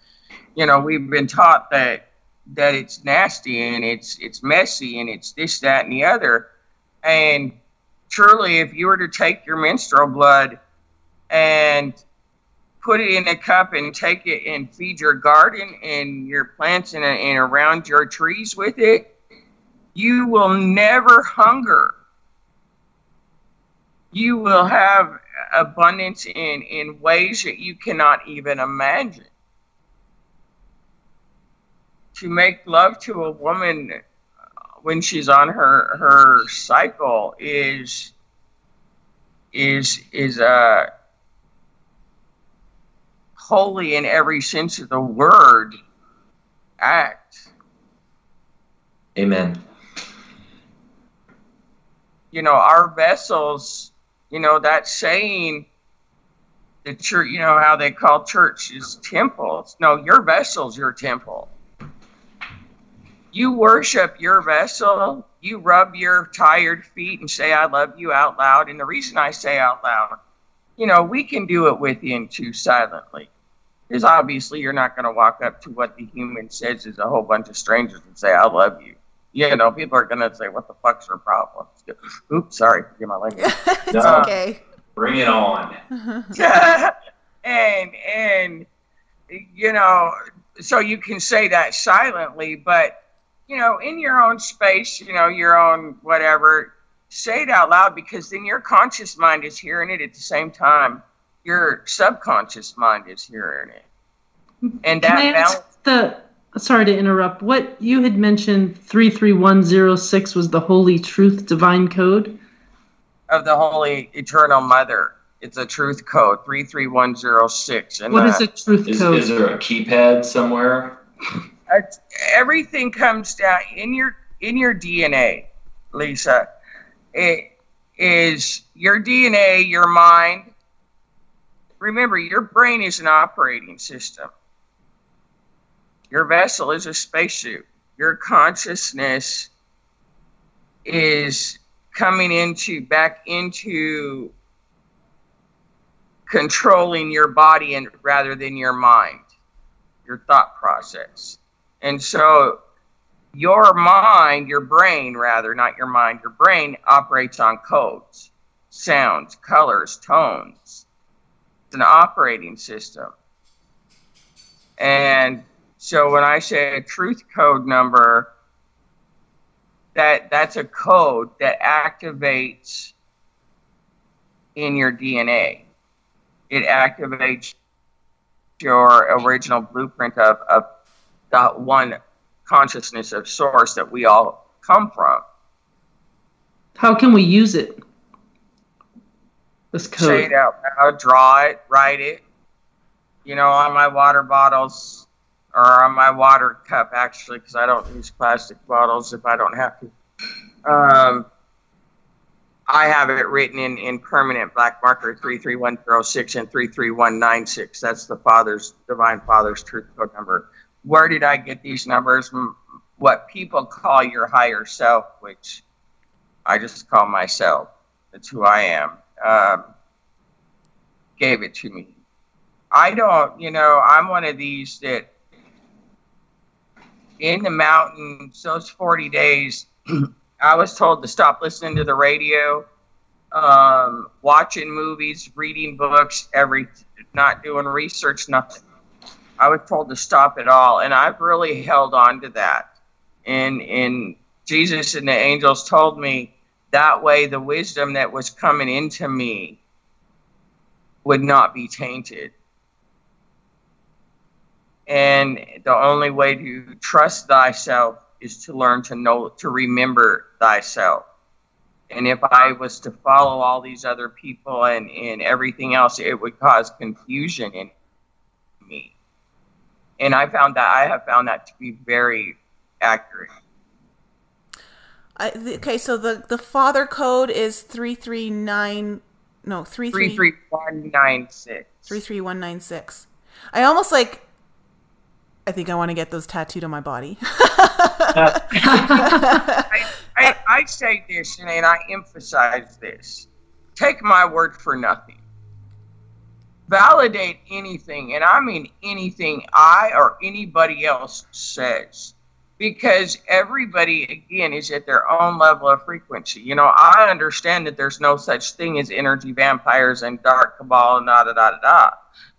you know, we've been taught that that it's nasty and it's it's messy and it's this, that, and the other. And truly, if you were to take your menstrual blood and put it in a cup and take it and feed your garden and your plants and, and around your trees with it, you will never hunger. You will have abundance in, in ways that you cannot even imagine. To make love to a woman when she's on her her cycle is is is uh holy in every sense of the word act. Amen. You know, our vessels, you know, that saying the church, you know, how they call churches temples. No, your vessel's your temple. You worship your vessel, you rub your tired feet and say, I love you out loud. And the reason I say out loud, you know, we can do it with within too silently. Because obviously you're not going to walk up to what the human says is a whole bunch of strangers and say, I love you. You know, people are going to say, what the fuck's your problem? Oops, sorry. Forgive my language. it's uh, okay. Bring it on. and, and, you know, so you can say that silently, but, you know, in your own space, you know, your own whatever, say it out loud because then your conscious mind is hearing it at the same time your subconscious mind is hearing it. And that Can I ask the sorry to interrupt. What you had mentioned 33106 was the Holy Truth Divine Code of the Holy Eternal Mother. It's a truth code 33106. And what is a truth is, code? Is there a keypad somewhere? everything comes down in your in your DNA, Lisa. It is your DNA, your mind, remember, your brain is an operating system. Your vessel is a spacesuit. Your consciousness is coming into back into controlling your body and rather than your mind, your thought process. And so your mind, your brain rather, not your mind, your brain operates on codes, sounds, colors, tones It's an operating system. And so when I say a truth code number, that that's a code that activates in your DNA. It activates your original blueprint of, of that one consciousness of source that we all come from. How can we use it? This code. Say it out loud, draw it, write it. You know, on my water bottles or on my water cup, actually, because I don't use plastic bottles if I don't have to. Um, I have it written in, in permanent black marker 33106 and 33196. That's the Father's, Divine Father's truth code number. Where did I get these numbers? What people call your higher self, which I just call myself. That's who I am um, gave it to me. I don't, you know, I'm one of these that in the mountains, those 40 days, I was told to stop listening to the radio, um, watching movies, reading books, every, not doing research, nothing. I was told to stop it all, and I've really held on to that. And and Jesus and the angels told me that way, the wisdom that was coming into me would not be tainted. And the only way to trust thyself is to learn to know, to remember thyself. And if I was to follow all these other people and, and everything else, it would cause confusion in me. And I found that I have found that to be very accurate. I, okay, so the the father code is three three nine, no three three three one nine six three three one nine six. I almost like. I think I want to get those tattooed on my body. I, I, I say this and I emphasize this. Take my word for nothing. Validate anything, and I mean anything I or anybody else says because everybody again is at their own level of frequency. You know, I understand that there's no such thing as energy vampires and dark cabal and da da da da da.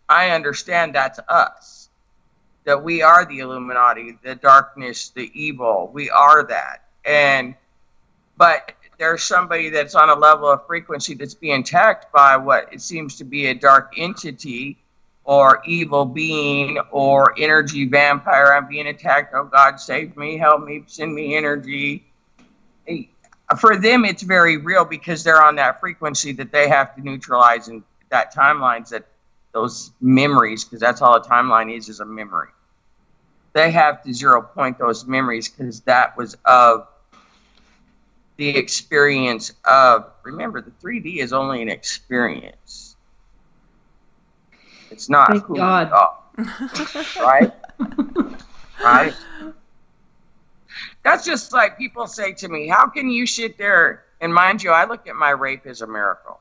I understand that's us. That we are the Illuminati, the darkness, the evil. We are that. And but there's somebody that's on a level of frequency that's being attacked by what it seems to be a dark entity or evil being or energy vampire. I'm being attacked. Oh God, save me, help me, send me energy. for them it's very real because they're on that frequency that they have to neutralize and that timelines that those memories because that's all a timeline is is a memory they have to zero point those memories because that was of the experience of remember the 3d is only an experience. It's not Thank God. right? Right? That's just like people say to me how can you sit there? And mind you i look at my rape as a miracle.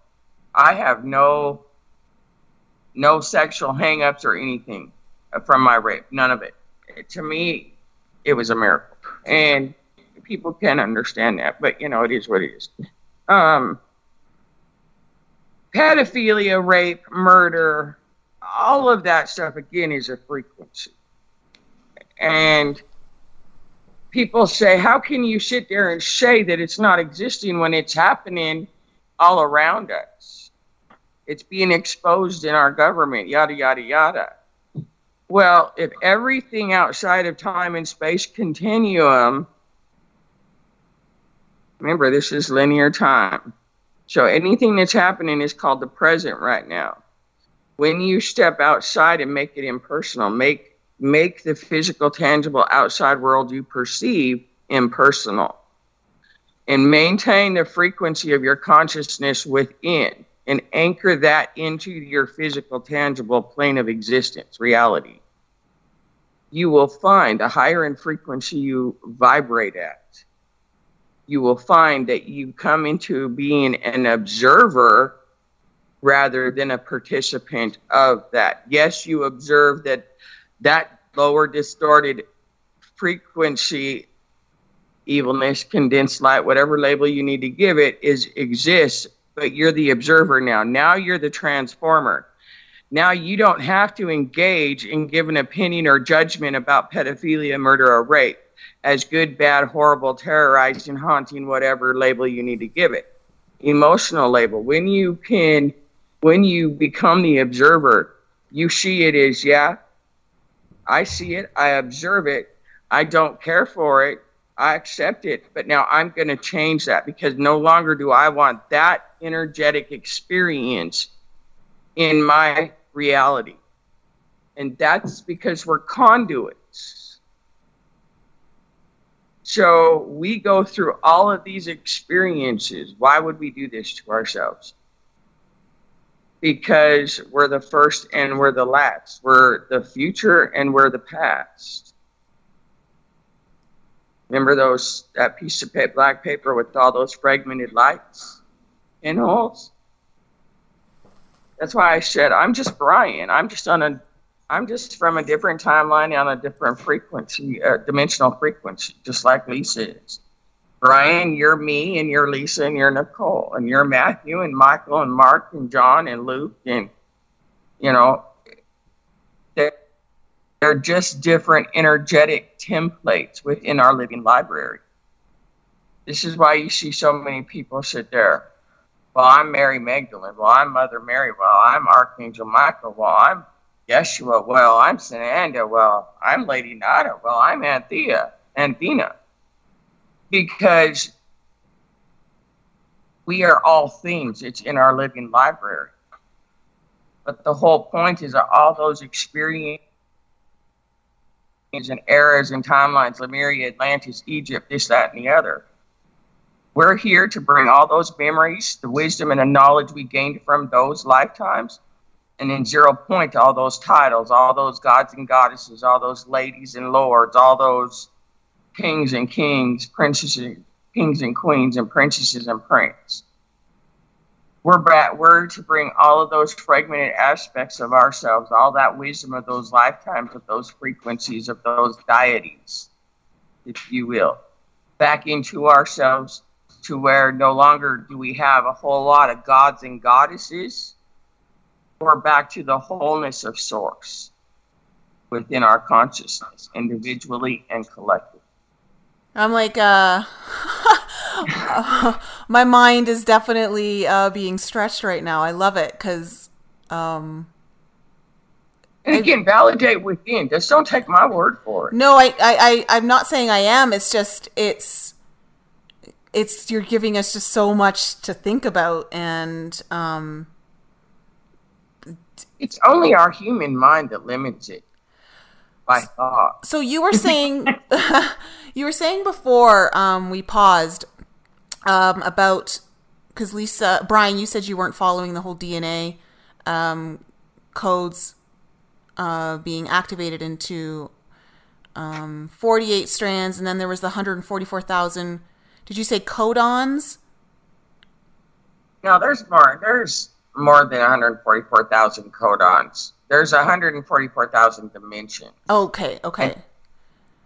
I have no no sexual hangups or anything from my rape none of it to me it was a miracle. And people can understand that but you know it is what it is. Um pedophilia rape murder all of that stuff again is a frequency. And people say how can you sit there and say that it's not existing when it's happening all around us? It's being exposed in our government yada yada yada well, if everything outside of time and space continuum, remember this is linear time. So anything that's happening is called the present right now. When you step outside and make it impersonal, make make the physical, tangible outside world you perceive impersonal. And maintain the frequency of your consciousness within and anchor that into your physical, tangible plane of existence, reality, you will find the higher in frequency you vibrate at, you will find that you come into being an observer rather than a participant of that. Yes, you observe that that lower distorted frequency evilness condensed light whatever label you need to give it is exists but you're the observer now. Now you're the transformer. Now you don't have to engage and give an opinion or judgment about pedophilia, murder, or rape as good, bad, horrible, terrorizing, haunting, whatever label you need to give it. Emotional label. When you can, when you become the observer, you see it as, yeah, I see it, I observe it, I don't care for it, I accept it, but now I'm going to change that because no longer do I want that energetic experience in my reality. And that's because we're conduits. So we go through all of these experiences. Why would we do this to ourselves? Because we're the first and we're the last. We're the future and we're the past. Remember those that piece of black paper with all those fragmented lights in holes? That's why I said I'm just Brian. I'm just on a I'm just from a different timeline on a different frequency, uh, dimensional frequency, just like Lisa is. Brian, you're me, and you're Lisa, and you're Nicole, and you're Matthew, and Michael, and Mark, and John, and Luke, and you know, they're just different energetic templates within our living library. This is why you see so many people sit there. Well, I'm Mary Magdalene. Well, I'm Mother Mary. Well, I'm Archangel Michael. Well, I'm Yeshua. Well, I'm Sananda. Well, I'm Lady Nada. Well, I'm Anthea, Anthena. Because we are all things. It's in our living library. But the whole point is that all those experiences and eras and timelines, Lemuria, Atlantis, Egypt, this, that, and the other. We're here to bring all those memories, the wisdom, and the knowledge we gained from those lifetimes, and then zero point to all those titles, all those gods and goddesses, all those ladies and lords, all those kings and kings, princesses, kings and queens, and princesses and princes we're back, we're to bring all of those fragmented aspects of ourselves, all that wisdom of those lifetimes, of those frequencies, of those deities, if you will, back into ourselves to where no longer do we have a whole lot of gods and goddesses. We're back to the wholeness of source within our consciousness, individually and collectively. I'm like, uh, my mind is definitely uh, being stretched right now. I love it because. Um, and again, I, validate within. Just don't take my word for it. No, I, I, I, I'm not saying I am. It's just it's it's you're giving us just so much to think about and um it's only our human mind that limits it by thought. so you were saying you were saying before um we paused um about because lisa brian you said you weren't following the whole dna um codes uh being activated into um 48 strands and then there was the 144000 did you say codons? No, there's more. There's more than 144,000 codons. There's 144,000 dimensions. Okay, okay.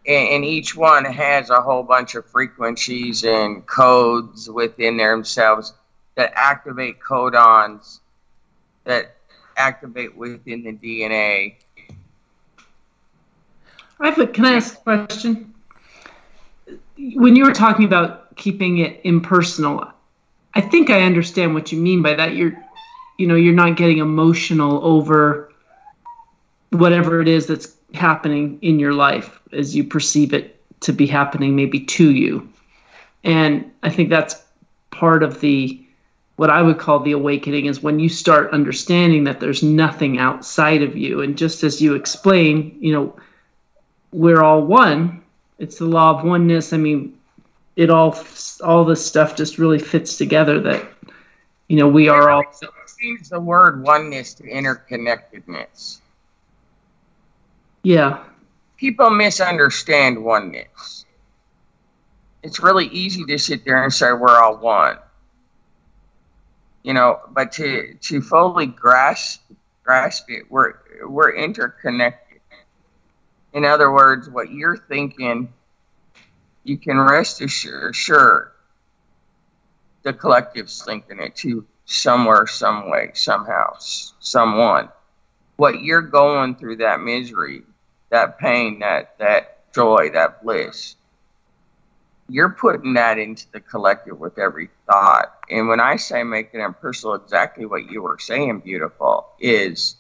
And, and, each one has a whole bunch of frequencies and codes within themselves that activate codons that activate within the DNA. I have a, can I ask a question? When you were talking about keeping it impersonal. I think I understand what you mean by that. You're, you know, you're not getting emotional over whatever it is that's happening in your life as you perceive it to be happening maybe to you. And I think that's part of the what I would call the awakening is when you start understanding that there's nothing outside of you. And just as you explain, you know, we're all one. It's the law of oneness. I mean, it all all this stuff just really fits together that you know we are all seems the word oneness to interconnectedness. Yeah. People misunderstand oneness. It's really easy to sit there and say we're all one. You know but to to fully grasp grasp it we're we're interconnected. In other words what you're thinking you can rest assured sure the collective's thinking it too somewhere, some way, somehow, someone. What you're going through that misery, that pain, that that joy, that bliss, you're putting that into the collective with every thought. And when I say making it personal, exactly what you were saying, beautiful, is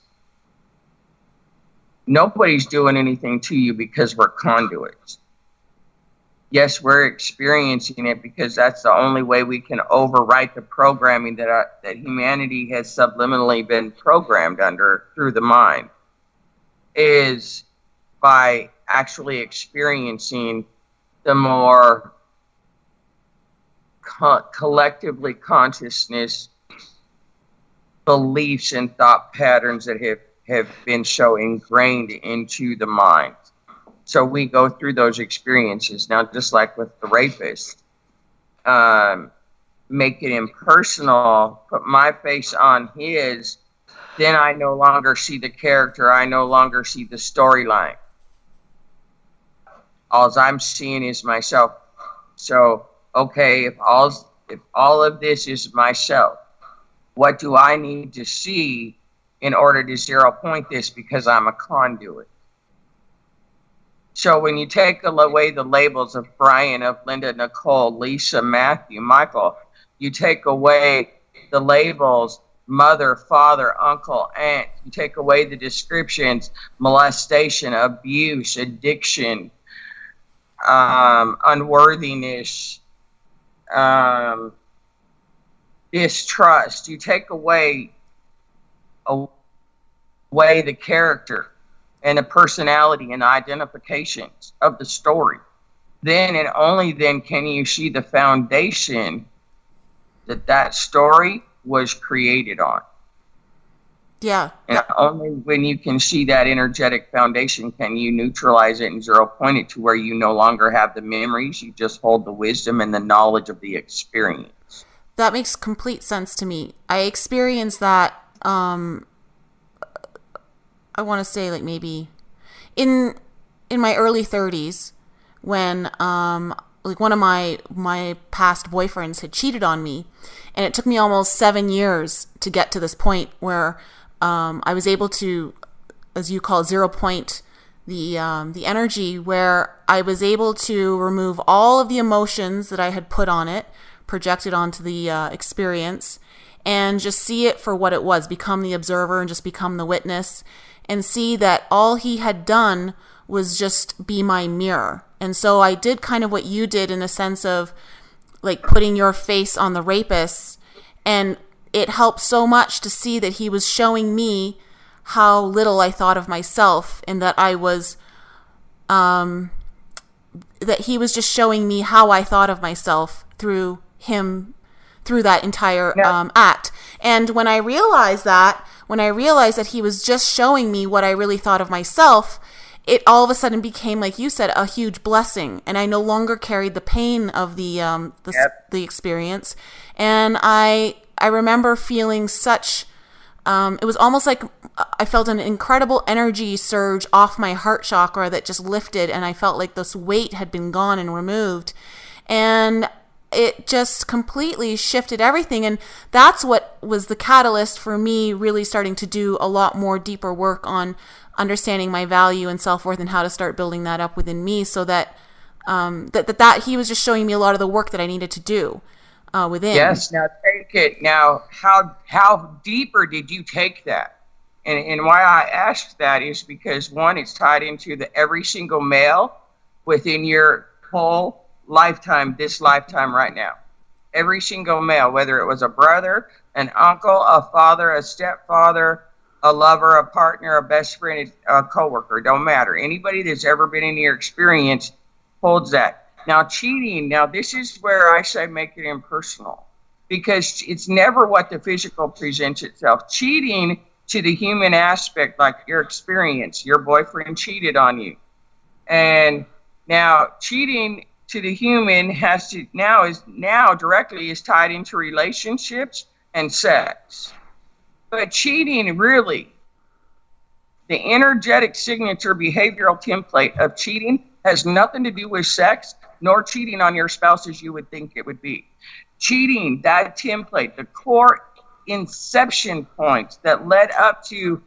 nobody's doing anything to you because we're conduits yes, we're experiencing it because that's the only way we can overwrite the programming that uh, that humanity has subliminally been programmed under through the mind is by actually experiencing the more co- collectively consciousness beliefs and thought patterns that have have been so ingrained into the mind so we go through those experiences. Now, just like with the rapist, um, make it impersonal, put my face on his, then I no longer see the character. I no longer see the storyline. All I'm seeing is myself. So, okay, if all if all of this is myself, what do I need to see in order to zero point this because I'm a conduit? So when you take away the labels of Brian, of Linda, Nicole, Lisa, Matthew, Michael, you take away the labels mother, father, uncle, aunt. You take away the descriptions molestation, abuse, addiction, um, unworthiness, um, distrust. You take away away the character and the personality and identifications of the story. Then and only then can you see the foundation that that story was created on. Yeah. And only when you can see that energetic foundation can you neutralize it and zero point it to where you no longer have the memories, you just hold the wisdom and the knowledge of the experience. That makes complete sense to me. I experienced that um, I want to say like maybe in in my early 30s when um like one of my my past boyfriends had cheated on me and it took me almost 7 years to get to this point where um, I was able to as you call it, zero point the um, the energy where I was able to remove all of the emotions that I had put on it projected onto the uh, experience and just see it for what it was become the observer and just become the witness and see that all he had done was just be my mirror. And so I did kind of what you did in a sense of like putting your face on the rapist and it helped so much to see that he was showing me how little I thought of myself and that I was um that he was just showing me how I thought of myself through him through that entire yeah. um, act. And when I realized that, when I realized that he was just showing me what I really thought of myself, it all of a sudden became, like you said, a huge blessing, and I no longer carried the pain of the um, the, yep. the experience. And I I remember feeling such. Um, it was almost like I felt an incredible energy surge off my heart chakra that just lifted, and I felt like this weight had been gone and removed. And it just completely shifted everything. And that's what was the catalyst for me really starting to do a lot more deeper work on understanding my value and self worth and how to start building that up within me so that, um, that, that, that he was just showing me a lot of the work that I needed to do. Uh, within. Yes. Now take it. Now, how how deeper did you take that? And and why I asked that is because one, it's tied into the every single male within your whole lifetime, this lifetime right now. Every single male, whether it was a brother, an uncle, a father, a stepfather, a lover, a partner, a best friend, a coworker, don't matter. Anybody that's ever been in your experience holds that. Now, cheating, now this is where I say make it impersonal because it's never what the physical presents itself. Cheating to the human aspect, like your experience, your boyfriend cheated on you. And now cheating to the human has to now is now directly is tied into relationships and sex. But cheating really, the energetic signature behavioral template of cheating has nothing to do with sex nor cheating on your spouse as you would think it would be. Cheating, that template, the core inception points that led up to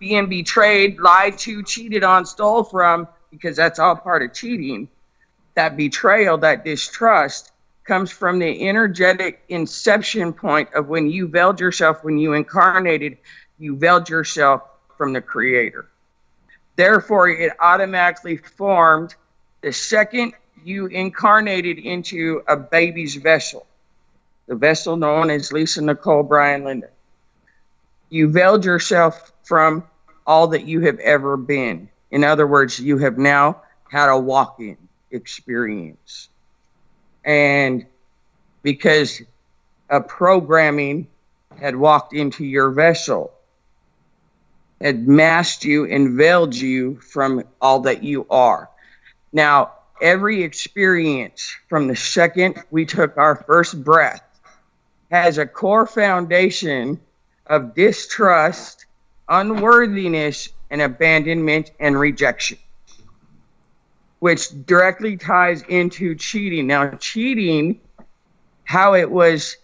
being betrayed, lied to, cheated on, stole from, because that's all part of cheating that betrayal, that distrust comes from the energetic inception point of when you veiled yourself, when you incarnated, you veiled yourself from the creator. Therefore, it automatically formed the second you incarnated into a baby's vessel, the vessel known as Lisa Nicole Brian Linda. You veiled yourself from all that you have ever been. In other words, you have now had a walk in experience. And because a programming had walked into your vessel, had masked you and veiled you from all that you are. Now, every experience from the second we took our first breath has a core foundation of distrust, unworthiness, and abandonment and rejection which directly ties into cheating. Now, cheating, how it was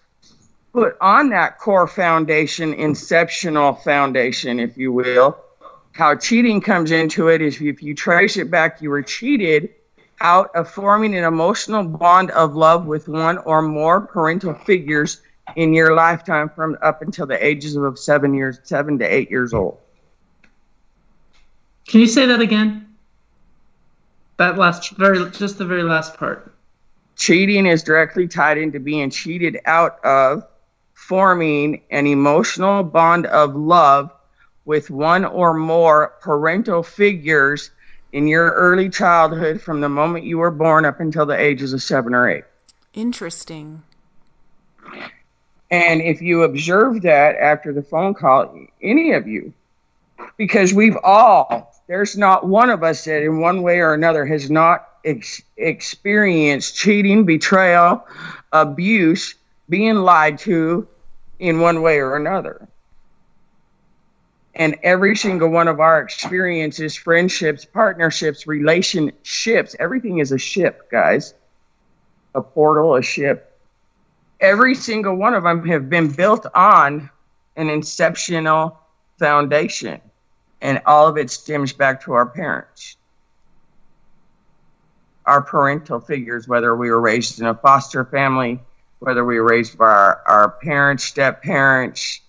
put on that core foundation, inceptional foundation, if you will, how cheating comes into it is if you trace it back, you were cheated out of forming an emotional bond of love with one or more parental figures in your lifetime from up until the ages of seven years, seven to eight years old. Can you say that again? That last, very, just the very last part. Cheating is directly tied into being cheated out of forming an emotional bond of love with one or more parental figures in your early childhood from the moment you were born up until the ages of seven or eight. Interesting. And if you observe that after the phone call, any of you, because we've all there's not one of us that, in one way or another, has not ex- experienced cheating, betrayal, abuse, being lied to in one way or another. And every single one of our experiences, friendships, partnerships, relationships, everything is a ship, guys. A portal, a ship. Every single one of them have been built on an inceptional foundation and all of it stems back to our parents our parental figures whether we were raised in a foster family whether we were raised by our, our parents step parents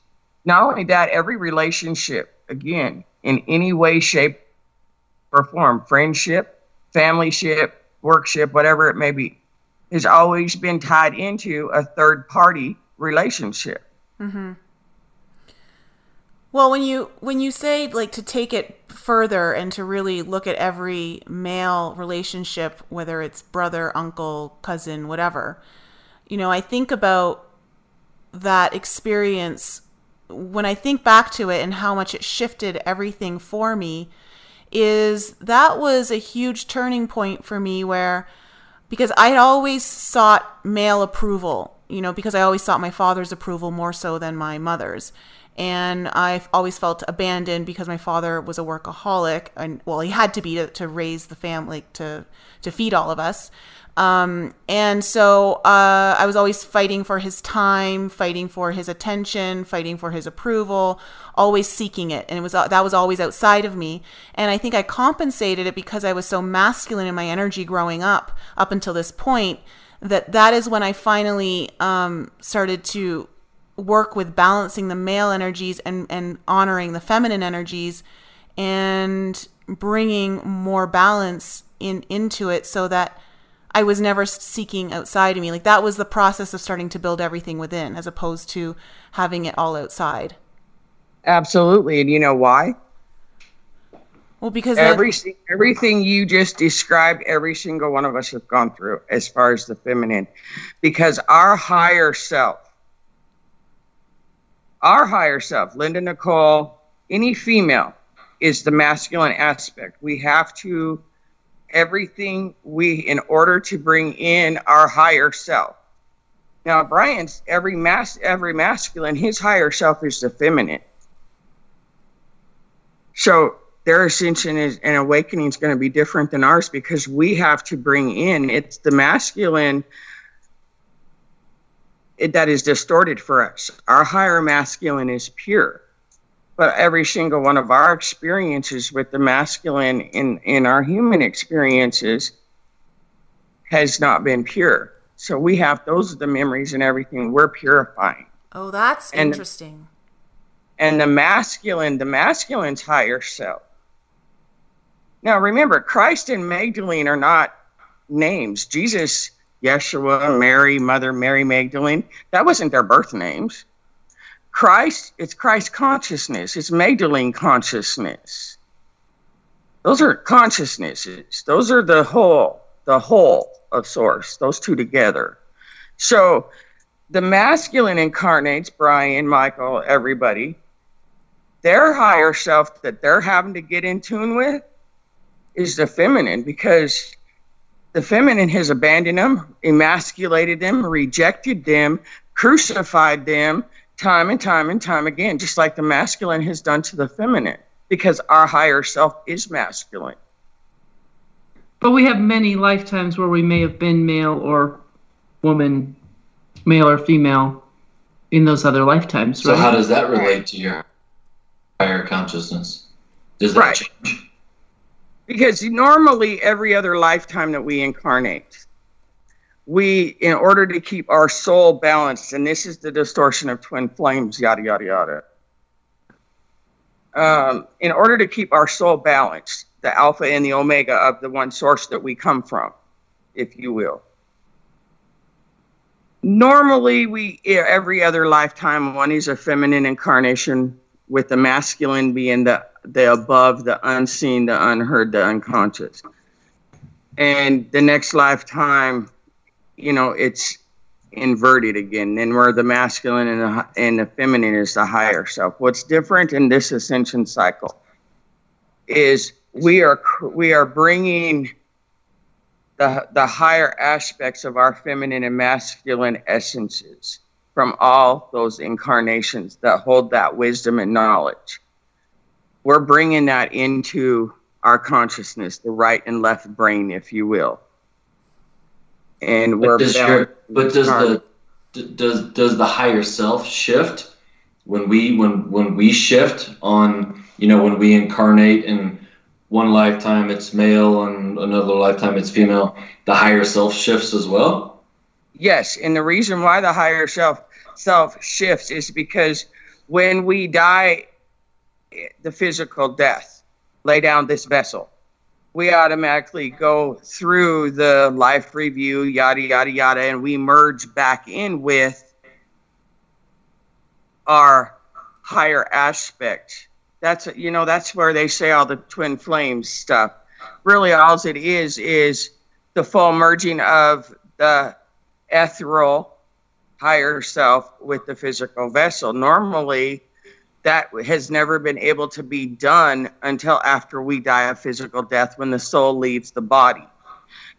not only that every relationship again in any way shape or form friendship familyship workship whatever it may be has always been tied into a third party relationship. Mm-hmm. Well, when you when you say like to take it further and to really look at every male relationship, whether it's brother, uncle, cousin, whatever, you know, I think about that experience when I think back to it and how much it shifted everything for me is that was a huge turning point for me where because I had always sought male approval, you know, because I always sought my father's approval more so than my mother's and I've always felt abandoned because my father was a workaholic, and well, he had to be to, to raise the family to to feed all of us. Um, and so uh, I was always fighting for his time, fighting for his attention, fighting for his approval, always seeking it, and it was uh, that was always outside of me. And I think I compensated it because I was so masculine in my energy growing up, up until this point. That that is when I finally um, started to work with balancing the male energies and, and honoring the feminine energies and bringing more balance in into it so that I was never seeking outside of me. Like that was the process of starting to build everything within as opposed to having it all outside. Absolutely. And you know why? Well, because every that- everything you just described, every single one of us have gone through as far as the feminine, because our higher self our higher self, Linda Nicole, any female, is the masculine aspect. We have to, everything we, in order to bring in our higher self. Now, Brian's every mas every masculine, his higher self is the feminine. So their ascension is and awakening is going to be different than ours because we have to bring in it's the masculine that is distorted for us. Our higher masculine is pure. But every single one of our experiences with the masculine in, in our human experiences has not been pure. So we have those are the memories and everything we're purifying. Oh, that's and, interesting. And the masculine, the masculine's higher self. Now remember, Christ and Magdalene are not names. Jesus Yeshua, Mary, Mother Mary Magdalene. That wasn't their birth names. Christ, it's Christ consciousness, it's Magdalene consciousness. Those are consciousnesses. Those are the whole, the whole of source, those two together. So the masculine incarnates, Brian, Michael, everybody, their higher self that they're having to get in tune with is the feminine because the feminine has abandoned them, emasculated them, rejected them, crucified them time and time and time again, just like the masculine has done to the feminine, because our higher self is masculine. But we have many lifetimes where we may have been male or woman, male or female in those other lifetimes, right? So, how does that relate to your higher consciousness? Does that right. change? Because normally every other lifetime that we incarnate we in order to keep our soul balanced and this is the distortion of twin flames yada yada yada. Um, in order to keep our soul balanced the alpha and the omega of the one source that we come from if you will. Normally we every other lifetime one is a feminine incarnation with the masculine being the the above, the unseen, the unheard, the unconscious. And the next lifetime, you know, it's inverted again. And where the masculine and the, and the feminine is the higher self. What's different in this ascension cycle is we are we are bringing the the higher aspects of our feminine and masculine essences from all those incarnations that hold that wisdom and knowledge we're bringing that into our consciousness, the right and left brain, if you will. And we're does, your, but does the does does the higher self shift when we when when we shift on you know when we incarnate in one lifetime it's male and another lifetime it's female the higher self shifts as well yes and the reason why the higher self self shifts is because when we die the physical death, lay down this vessel. we automatically go through the life review, yada, yada, yada, and we merge back in with our higher aspect. That's, you know, that's where they say all the twin flames stuff. Really, all it is is the full merging of the ethereal higher self with the physical vessel. Normally, that has never been able to be done until after we die a physical death when the soul leaves the body.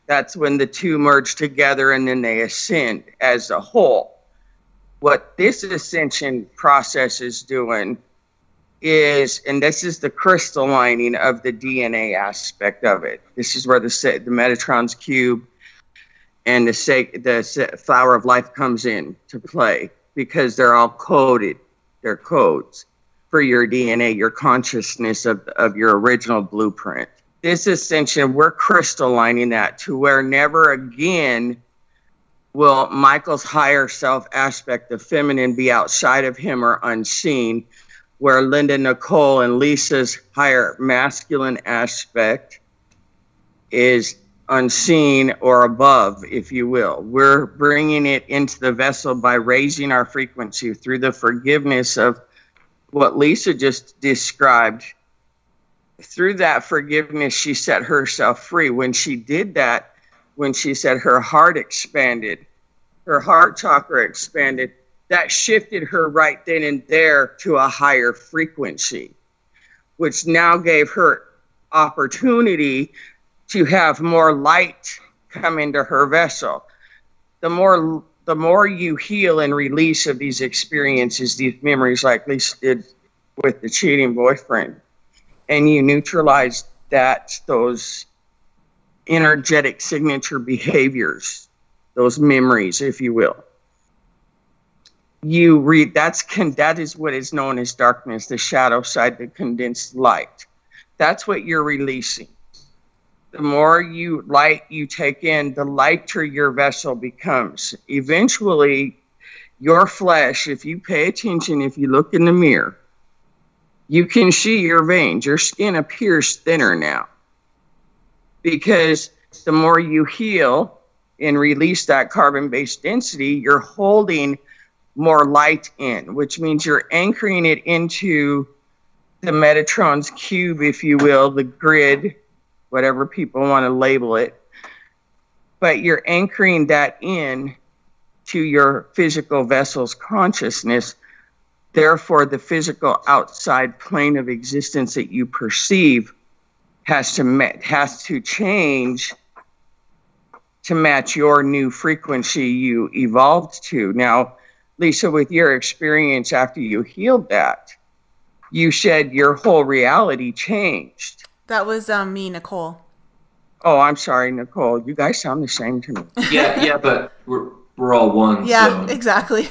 That's when the two merge together and then they ascend as a whole. What this ascension process is doing is, and this is the crystallining of the DNA aspect of it. This is where the the Metatron's cube and the the flower of life comes in to play because they're all coded. They're codes for your DNA, your consciousness of, of your original blueprint. This ascension, we're crystallining that to where never again will Michael's higher self aspect of feminine be outside of him or unseen, where Linda Nicole and Lisa's higher masculine aspect is unseen or above, if you will. We're bringing it into the vessel by raising our frequency through the forgiveness of what Lisa just described, through that forgiveness, she set herself free. When she did that, when she said her heart expanded, her heart chakra expanded, that shifted her right then and there to a higher frequency, which now gave her opportunity to have more light come into her vessel. The more the more you heal and release of these experiences, these memories, like Lisa did with the cheating boyfriend, and you neutralize that, those energetic signature behaviors, those memories, if you will. You read that's con- that is what is known as darkness, the shadow side, the condensed light. That's what you're releasing the more you light you take in, the lighter your vessel becomes. Eventually, your flesh, if you pay attention, if you look in the mirror, you can see your veins. Your skin appears thinner now because the more you heal and release that carbon based density, you're holding more light in, which means you're anchoring it into the Metatron's cube, if you will, the grid whatever people want to label it. But you're anchoring that in to your physical vessel's consciousness. Therefore, the physical outside plane of existence that you perceive has to has to change to match your new frequency you evolved to. Now, Lisa, with your experience after you healed that, you said your whole reality changed. That was um, me, Nicole. Oh, I'm sorry, Nicole. You guys sound the same to me. yeah, yeah, but we're we're all one. Yeah, so. exactly.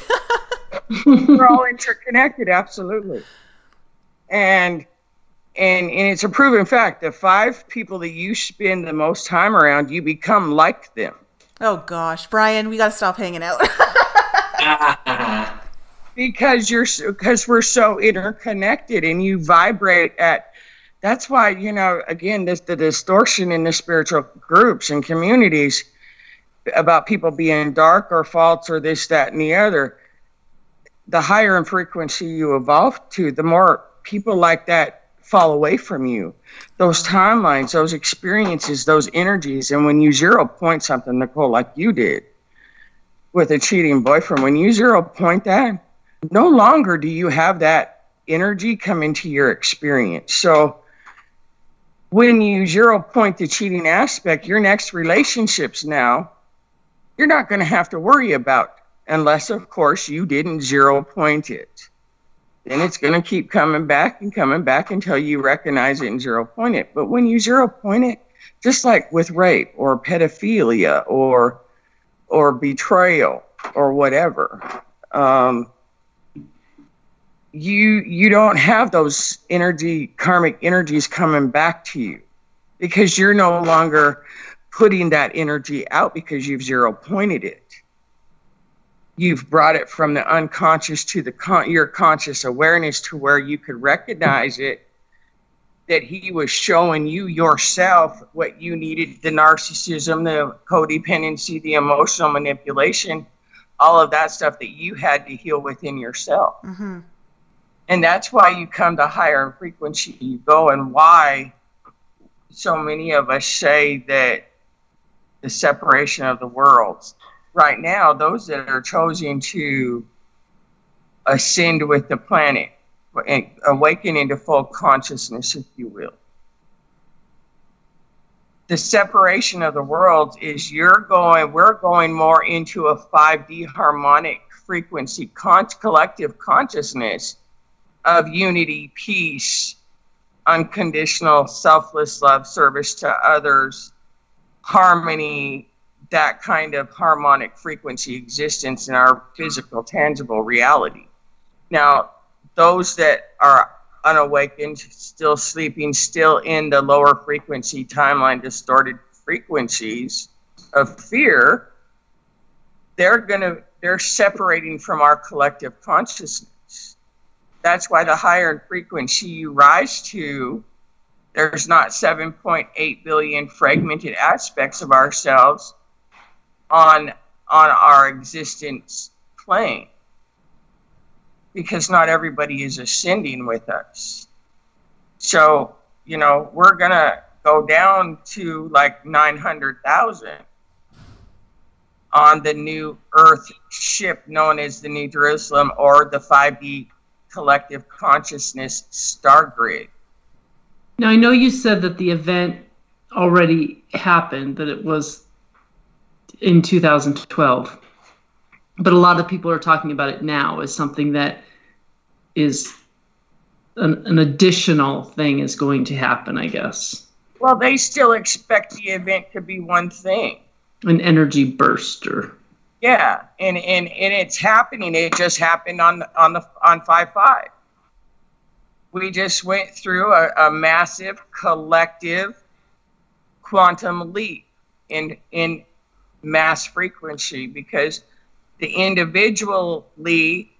we're all interconnected, absolutely. And and and it's a proven fact. The five people that you spend the most time around, you become like them. Oh gosh, Brian, we got to stop hanging out. because you're because we're so interconnected, and you vibrate at that's why you know again the distortion in the spiritual groups and communities about people being dark or false or this that and the other the higher in frequency you evolve to the more people like that fall away from you. Those timelines those experiences those energies and when you zero point something nicole like you did with a cheating boyfriend when you zero point that no longer do you have that energy come into your experience. So when you zero point the cheating aspect, your next relationships now, you're not going to have to worry about, unless, of course, you didn't zero point it. Then it's going to keep coming back and coming back until you recognize it and zero point it. But when you zero point it, just like with rape or pedophilia or or betrayal or whatever, um, you you don't have those energy karmic energies coming back to you because you're no longer putting that energy out because you've zero pointed it you've brought it from the unconscious to the con- your conscious awareness to where you could recognize it that he was showing you yourself what you needed the narcissism, the codependency, the emotional manipulation, all of that stuff that you had to heal within yourself. Mm-hmm. And that's why you come to higher frequency you go, and why so many of us say that the separation of the worlds. Right now, those that are choosing to ascend with the planet awakening to full consciousness, if you will. The separation of the worlds is you're going, we're going more into a 5D harmonic frequency, con- collective consciousness of unity, peace, unconditional, selfless love, service to others, harmony, that kind of harmonic frequency existence in our physical, tangible reality. Now, those that are unawakened, still sleeping, still in the lower frequency timeline, distorted frequencies of fear, they're gonna they're separating from our collective consciousness. That's why the higher frequency you rise to, there's not 7.8 billion fragmented aspects of ourselves on on our existence plane because not everybody is ascending with us. So, you know, we're going to go down to like 900,000 on the new Earth ship known as the New Jerusalem or the 5D collective consciousness star grid. Now, I know you said that the event already happened, that it was in 2012 but a lot of people are talking about it now as something that is an, an additional thing is going to happen, I guess. Well, they still expect the event to be one thing. An energy burster. Yeah, and, and, and it's happening. It just happened on on the on five five. We just went through a, a massive collective quantum leap in in mass frequency because the individually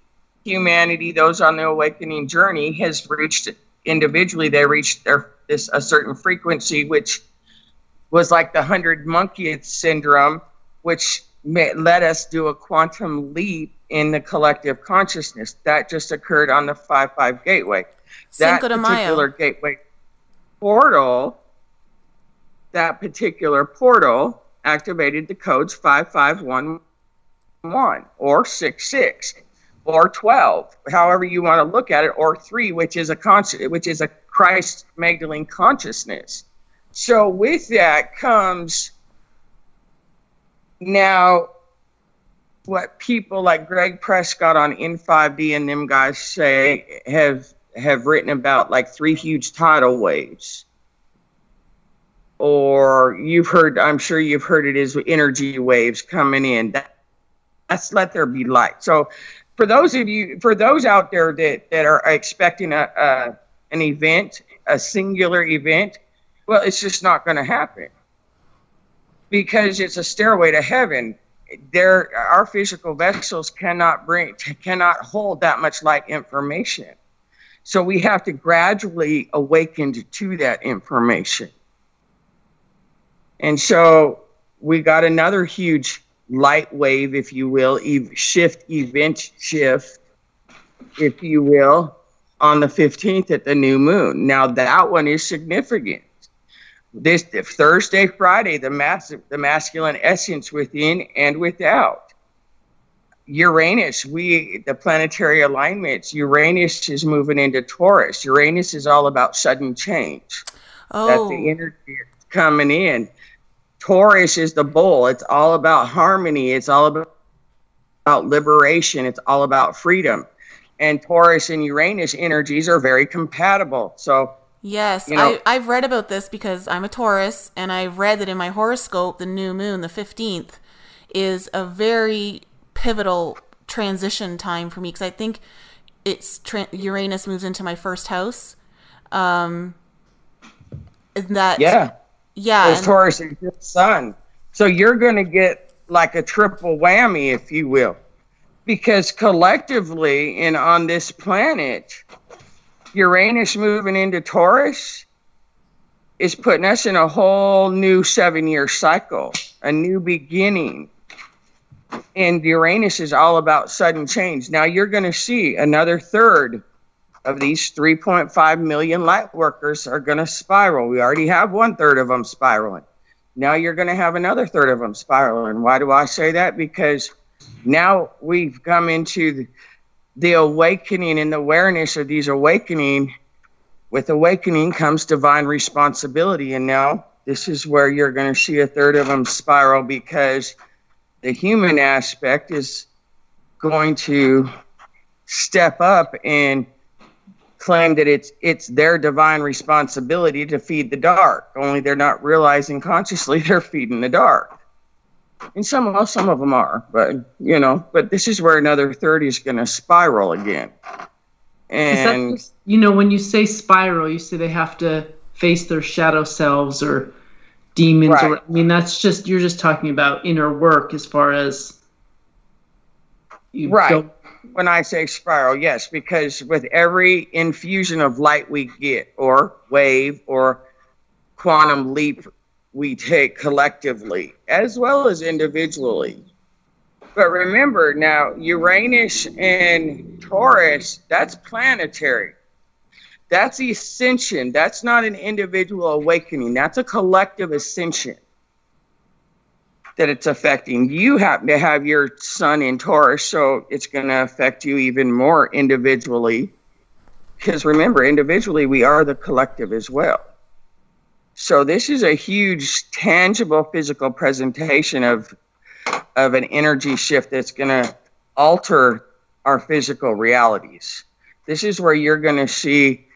humanity, those on the awakening journey, has reached individually. They reached their this a certain frequency, which was like the hundred monkey syndrome, which may, let us do a quantum leap in the collective consciousness. That just occurred on the five five gateway. Cinco that particular gateway portal. That particular portal activated the codes five five one one or six six or 12 however you want to look at it or 3 which is a conscious which is a Christ Magdalene consciousness so with that comes now what people like Gregg Prescott on In5D and them guys say have have written about like three huge tidal waves. Or you've heard i'm sure you've heard it is energy waves coming in. That let's let there be light. So, for those of you, for those out there that, that are expecting a, a an event, a singular event, well, it's just not going to happen because it's a stairway to heaven. There, our physical vessels cannot bring, cannot hold that much light information. So we have to gradually awaken to that information. And so we got another huge light wave, if you will, ev- shift, event shift, if you will, on the 15th at the new moon. Now, that one is significant. This Thursday, Friday, the, mass, the masculine essence within and without. Uranus, we the planetary alignments. Uranus is moving into Taurus. Uranus is all about sudden change. Oh. That's the oh. energy coming in. Taurus is the bull. It's all about harmony. It's all about, about liberation. It's all about freedom. And Taurus and Uranus energies are very compatible. So, yes, you know, I, I've read about this because I'm a Taurus, and I've read that in my horoscope, the new moon, the 15th, is a very pivotal transition time for me because I think it's tra- Uranus moves into my first house. Um, that yeah yeah. Taurus is your sun. So you're going to get like a triple whammy, if you will. Because collectively and on this planet, Uranus moving into Taurus is putting us in a whole new seven year cycle, a new beginning. And Uranus is all about sudden change. Now you're going to see another third of these 3.5 million light workers are going to spiral. We already have one third of them spiraling. Now you're going to have another third of them spiraling. Why do I say that? Because now we've come into the, the awakening and the awareness of these awakening. With awakening comes divine responsibility. And now this is where you're going to see a third of them spiral because the human aspect is going to step up and claim that it's it's their divine responsibility to feed the dark. Only they're not realizing consciously they're feeding the dark. And some well, some of them are, but you know, but this is where another thirty is going to spiral again. And just, you know, when you say spiral, you say they have to face their shadow selves or demons right. or I mean that's just you're just talking about inner work as far as you right. Don't, when I say spiral, yes, because with every infusion of light we get, or wave, or quantum leap we take collectively, as well as individually. But remember now, Uranus and Taurus, that's planetary. That's ascension. That's not an individual awakening. That's a collective ascension that it's affecting. You happen to have your sun in Taurus, so it's going to affect you even more individually. Because remember, individually, we are the collective as well. So this is a huge, tangible, physical presentation of of an energy shift that's going to alter our physical realities. This is where you're going to see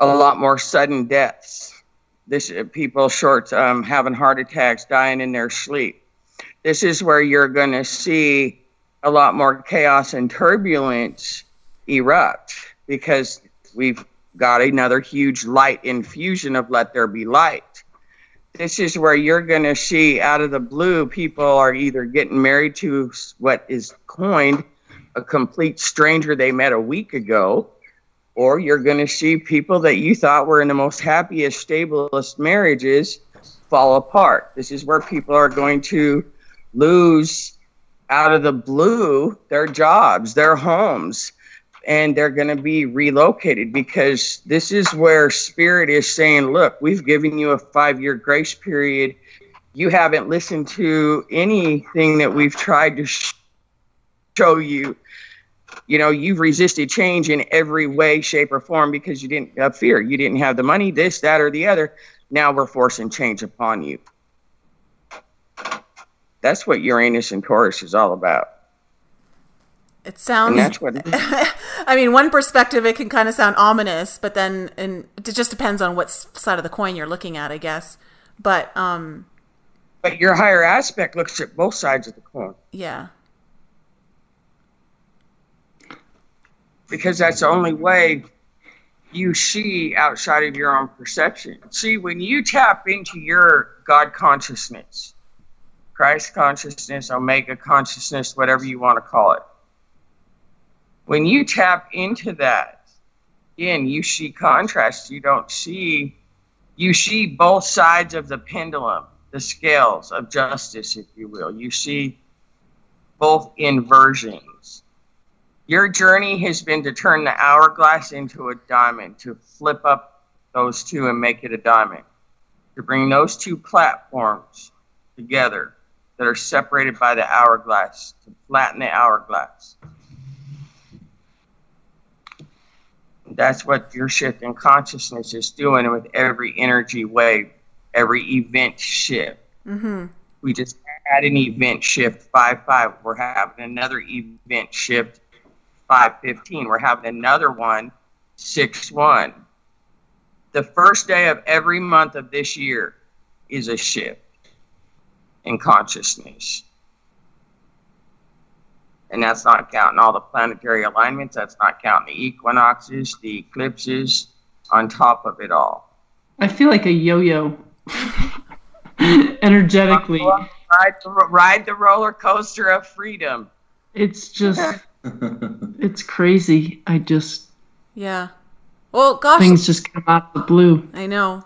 a lot more sudden deaths this uh, people short um, having heart attacks, dying in their sleep. This is where you're going to see a lot more chaos and turbulence erupt because we've got another huge light infusion of let there be light. This is where you're going to see out of the blue people are either getting married to what is coined a complete stranger they met a week ago or you're going to see people that you thought were in the most happiest, stablest marriages fall apart. This is where people are going to lose out of the blue their jobs, their homes, and they're going to be relocated because this is where spirit is saying, look, we've given you a five year grace period. You haven't listened to anything that we've tried to show you. You know you've resisted change in every way shape or form because you didn't have fear. You didn't have the money this that or the other. Now we're forcing change upon you. That's what uranus and taurus is all about it sounds and that's what i mean one perspective it can kind of sound ominous but then and it just depends on what side of the coin you're looking at i guess. But um but your higher aspect looks at both sides of the coin. Yeah. Because that's the only way you see outside of your own perception. See, when you tap into your God consciousness, Christ consciousness, Omega consciousness, whatever you want to call it, when you tap into that, again, you see contrast. You don't see, you see both sides of the pendulum, the scales of justice, if you will. You see both inversions your journey has been to turn the hourglass into a diamond, to flip up those two and make it a diamond, to bring those two platforms together that are separated by the hourglass, to flatten the hourglass. That's what your shift in consciousness is doing with every energy wave, every event shift. Mm-hmm. We just had an event shift 5 5. We're having another event shift 515. We're having another one 6 1. The first day of every month of this year is a shift in consciousness. And that's not counting all the planetary alignments, that's not counting the equinoxes, the eclipses, on top of it all. I feel like a yo yo energetically. Ride the, ride the roller coaster of freedom. It's just it's crazy. I just yeah. Well, gosh, things just come out of the blue. I know.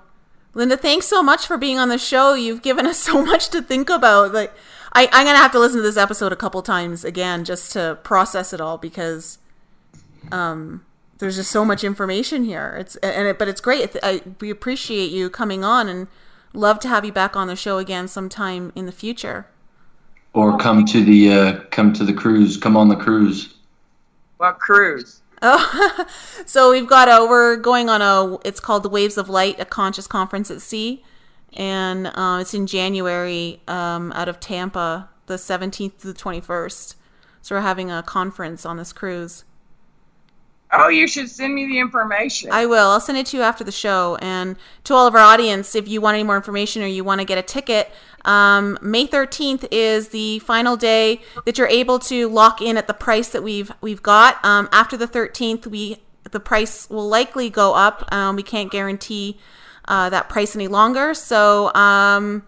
Linda, thanks so much for being on the show. You've given us so much to think about. Like, I, I'm gonna have to listen to this episode a couple times again just to process it all because, um, there's just so much information here. It's and it, but it's great. I, we appreciate you coming on and love to have you back on the show again sometime in the future. Or come to the uh, come to the cruise. Come on the cruise. What cruise? Oh, so we've got a we're going on a it's called the Waves of Light, a conscious conference at sea, and uh, it's in January um, out of Tampa, the 17th to the 21st. So we're having a conference on this cruise. Oh, you should send me the information. I will. I'll send it to you after the show. And to all of our audience, if you want any more information or you want to get a ticket, um, May 13th is the final day that you're able to lock in at the price that we've we've got. Um, after the 13th, we the price will likely go up. Um, we can't guarantee uh, that price any longer. So um,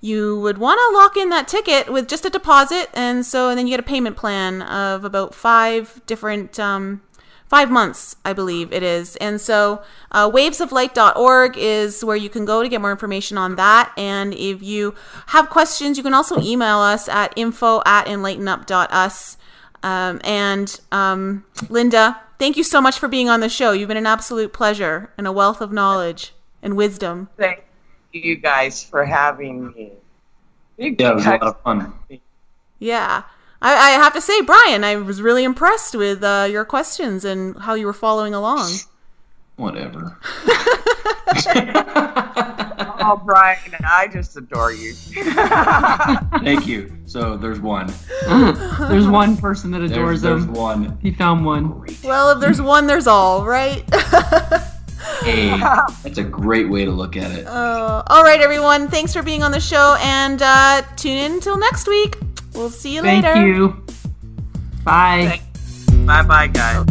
you would want to lock in that ticket with just a deposit, and so and then you get a payment plan of about five different um, five months, I believe it is. And so, uh, wavesoflight.org is where you can go to get more information on that. And if you have questions, you can also email us at info at enlightenup.us. Um, and um, Linda, thank you so much for being on the show. You've been an absolute pleasure and a wealth of knowledge and wisdom. Thank you guys for having me. You yeah, it was a lot of fun. Yeah. I, I, have to say, Brian, I was really impressed with uh, your questions and how you were following along. Whatever. oh, Brian, I just adore you. Thank you. So there's one. there's one person that adores there's, him. There's one. He found one. Well, if there's one, there's all, right? Hey, that's a great way to look at it. Uh, all right, everyone. Thanks for being on the show, and uh, tune in until next week. We'll see you Thank later. Thank you. Bye. Bye bye, guys.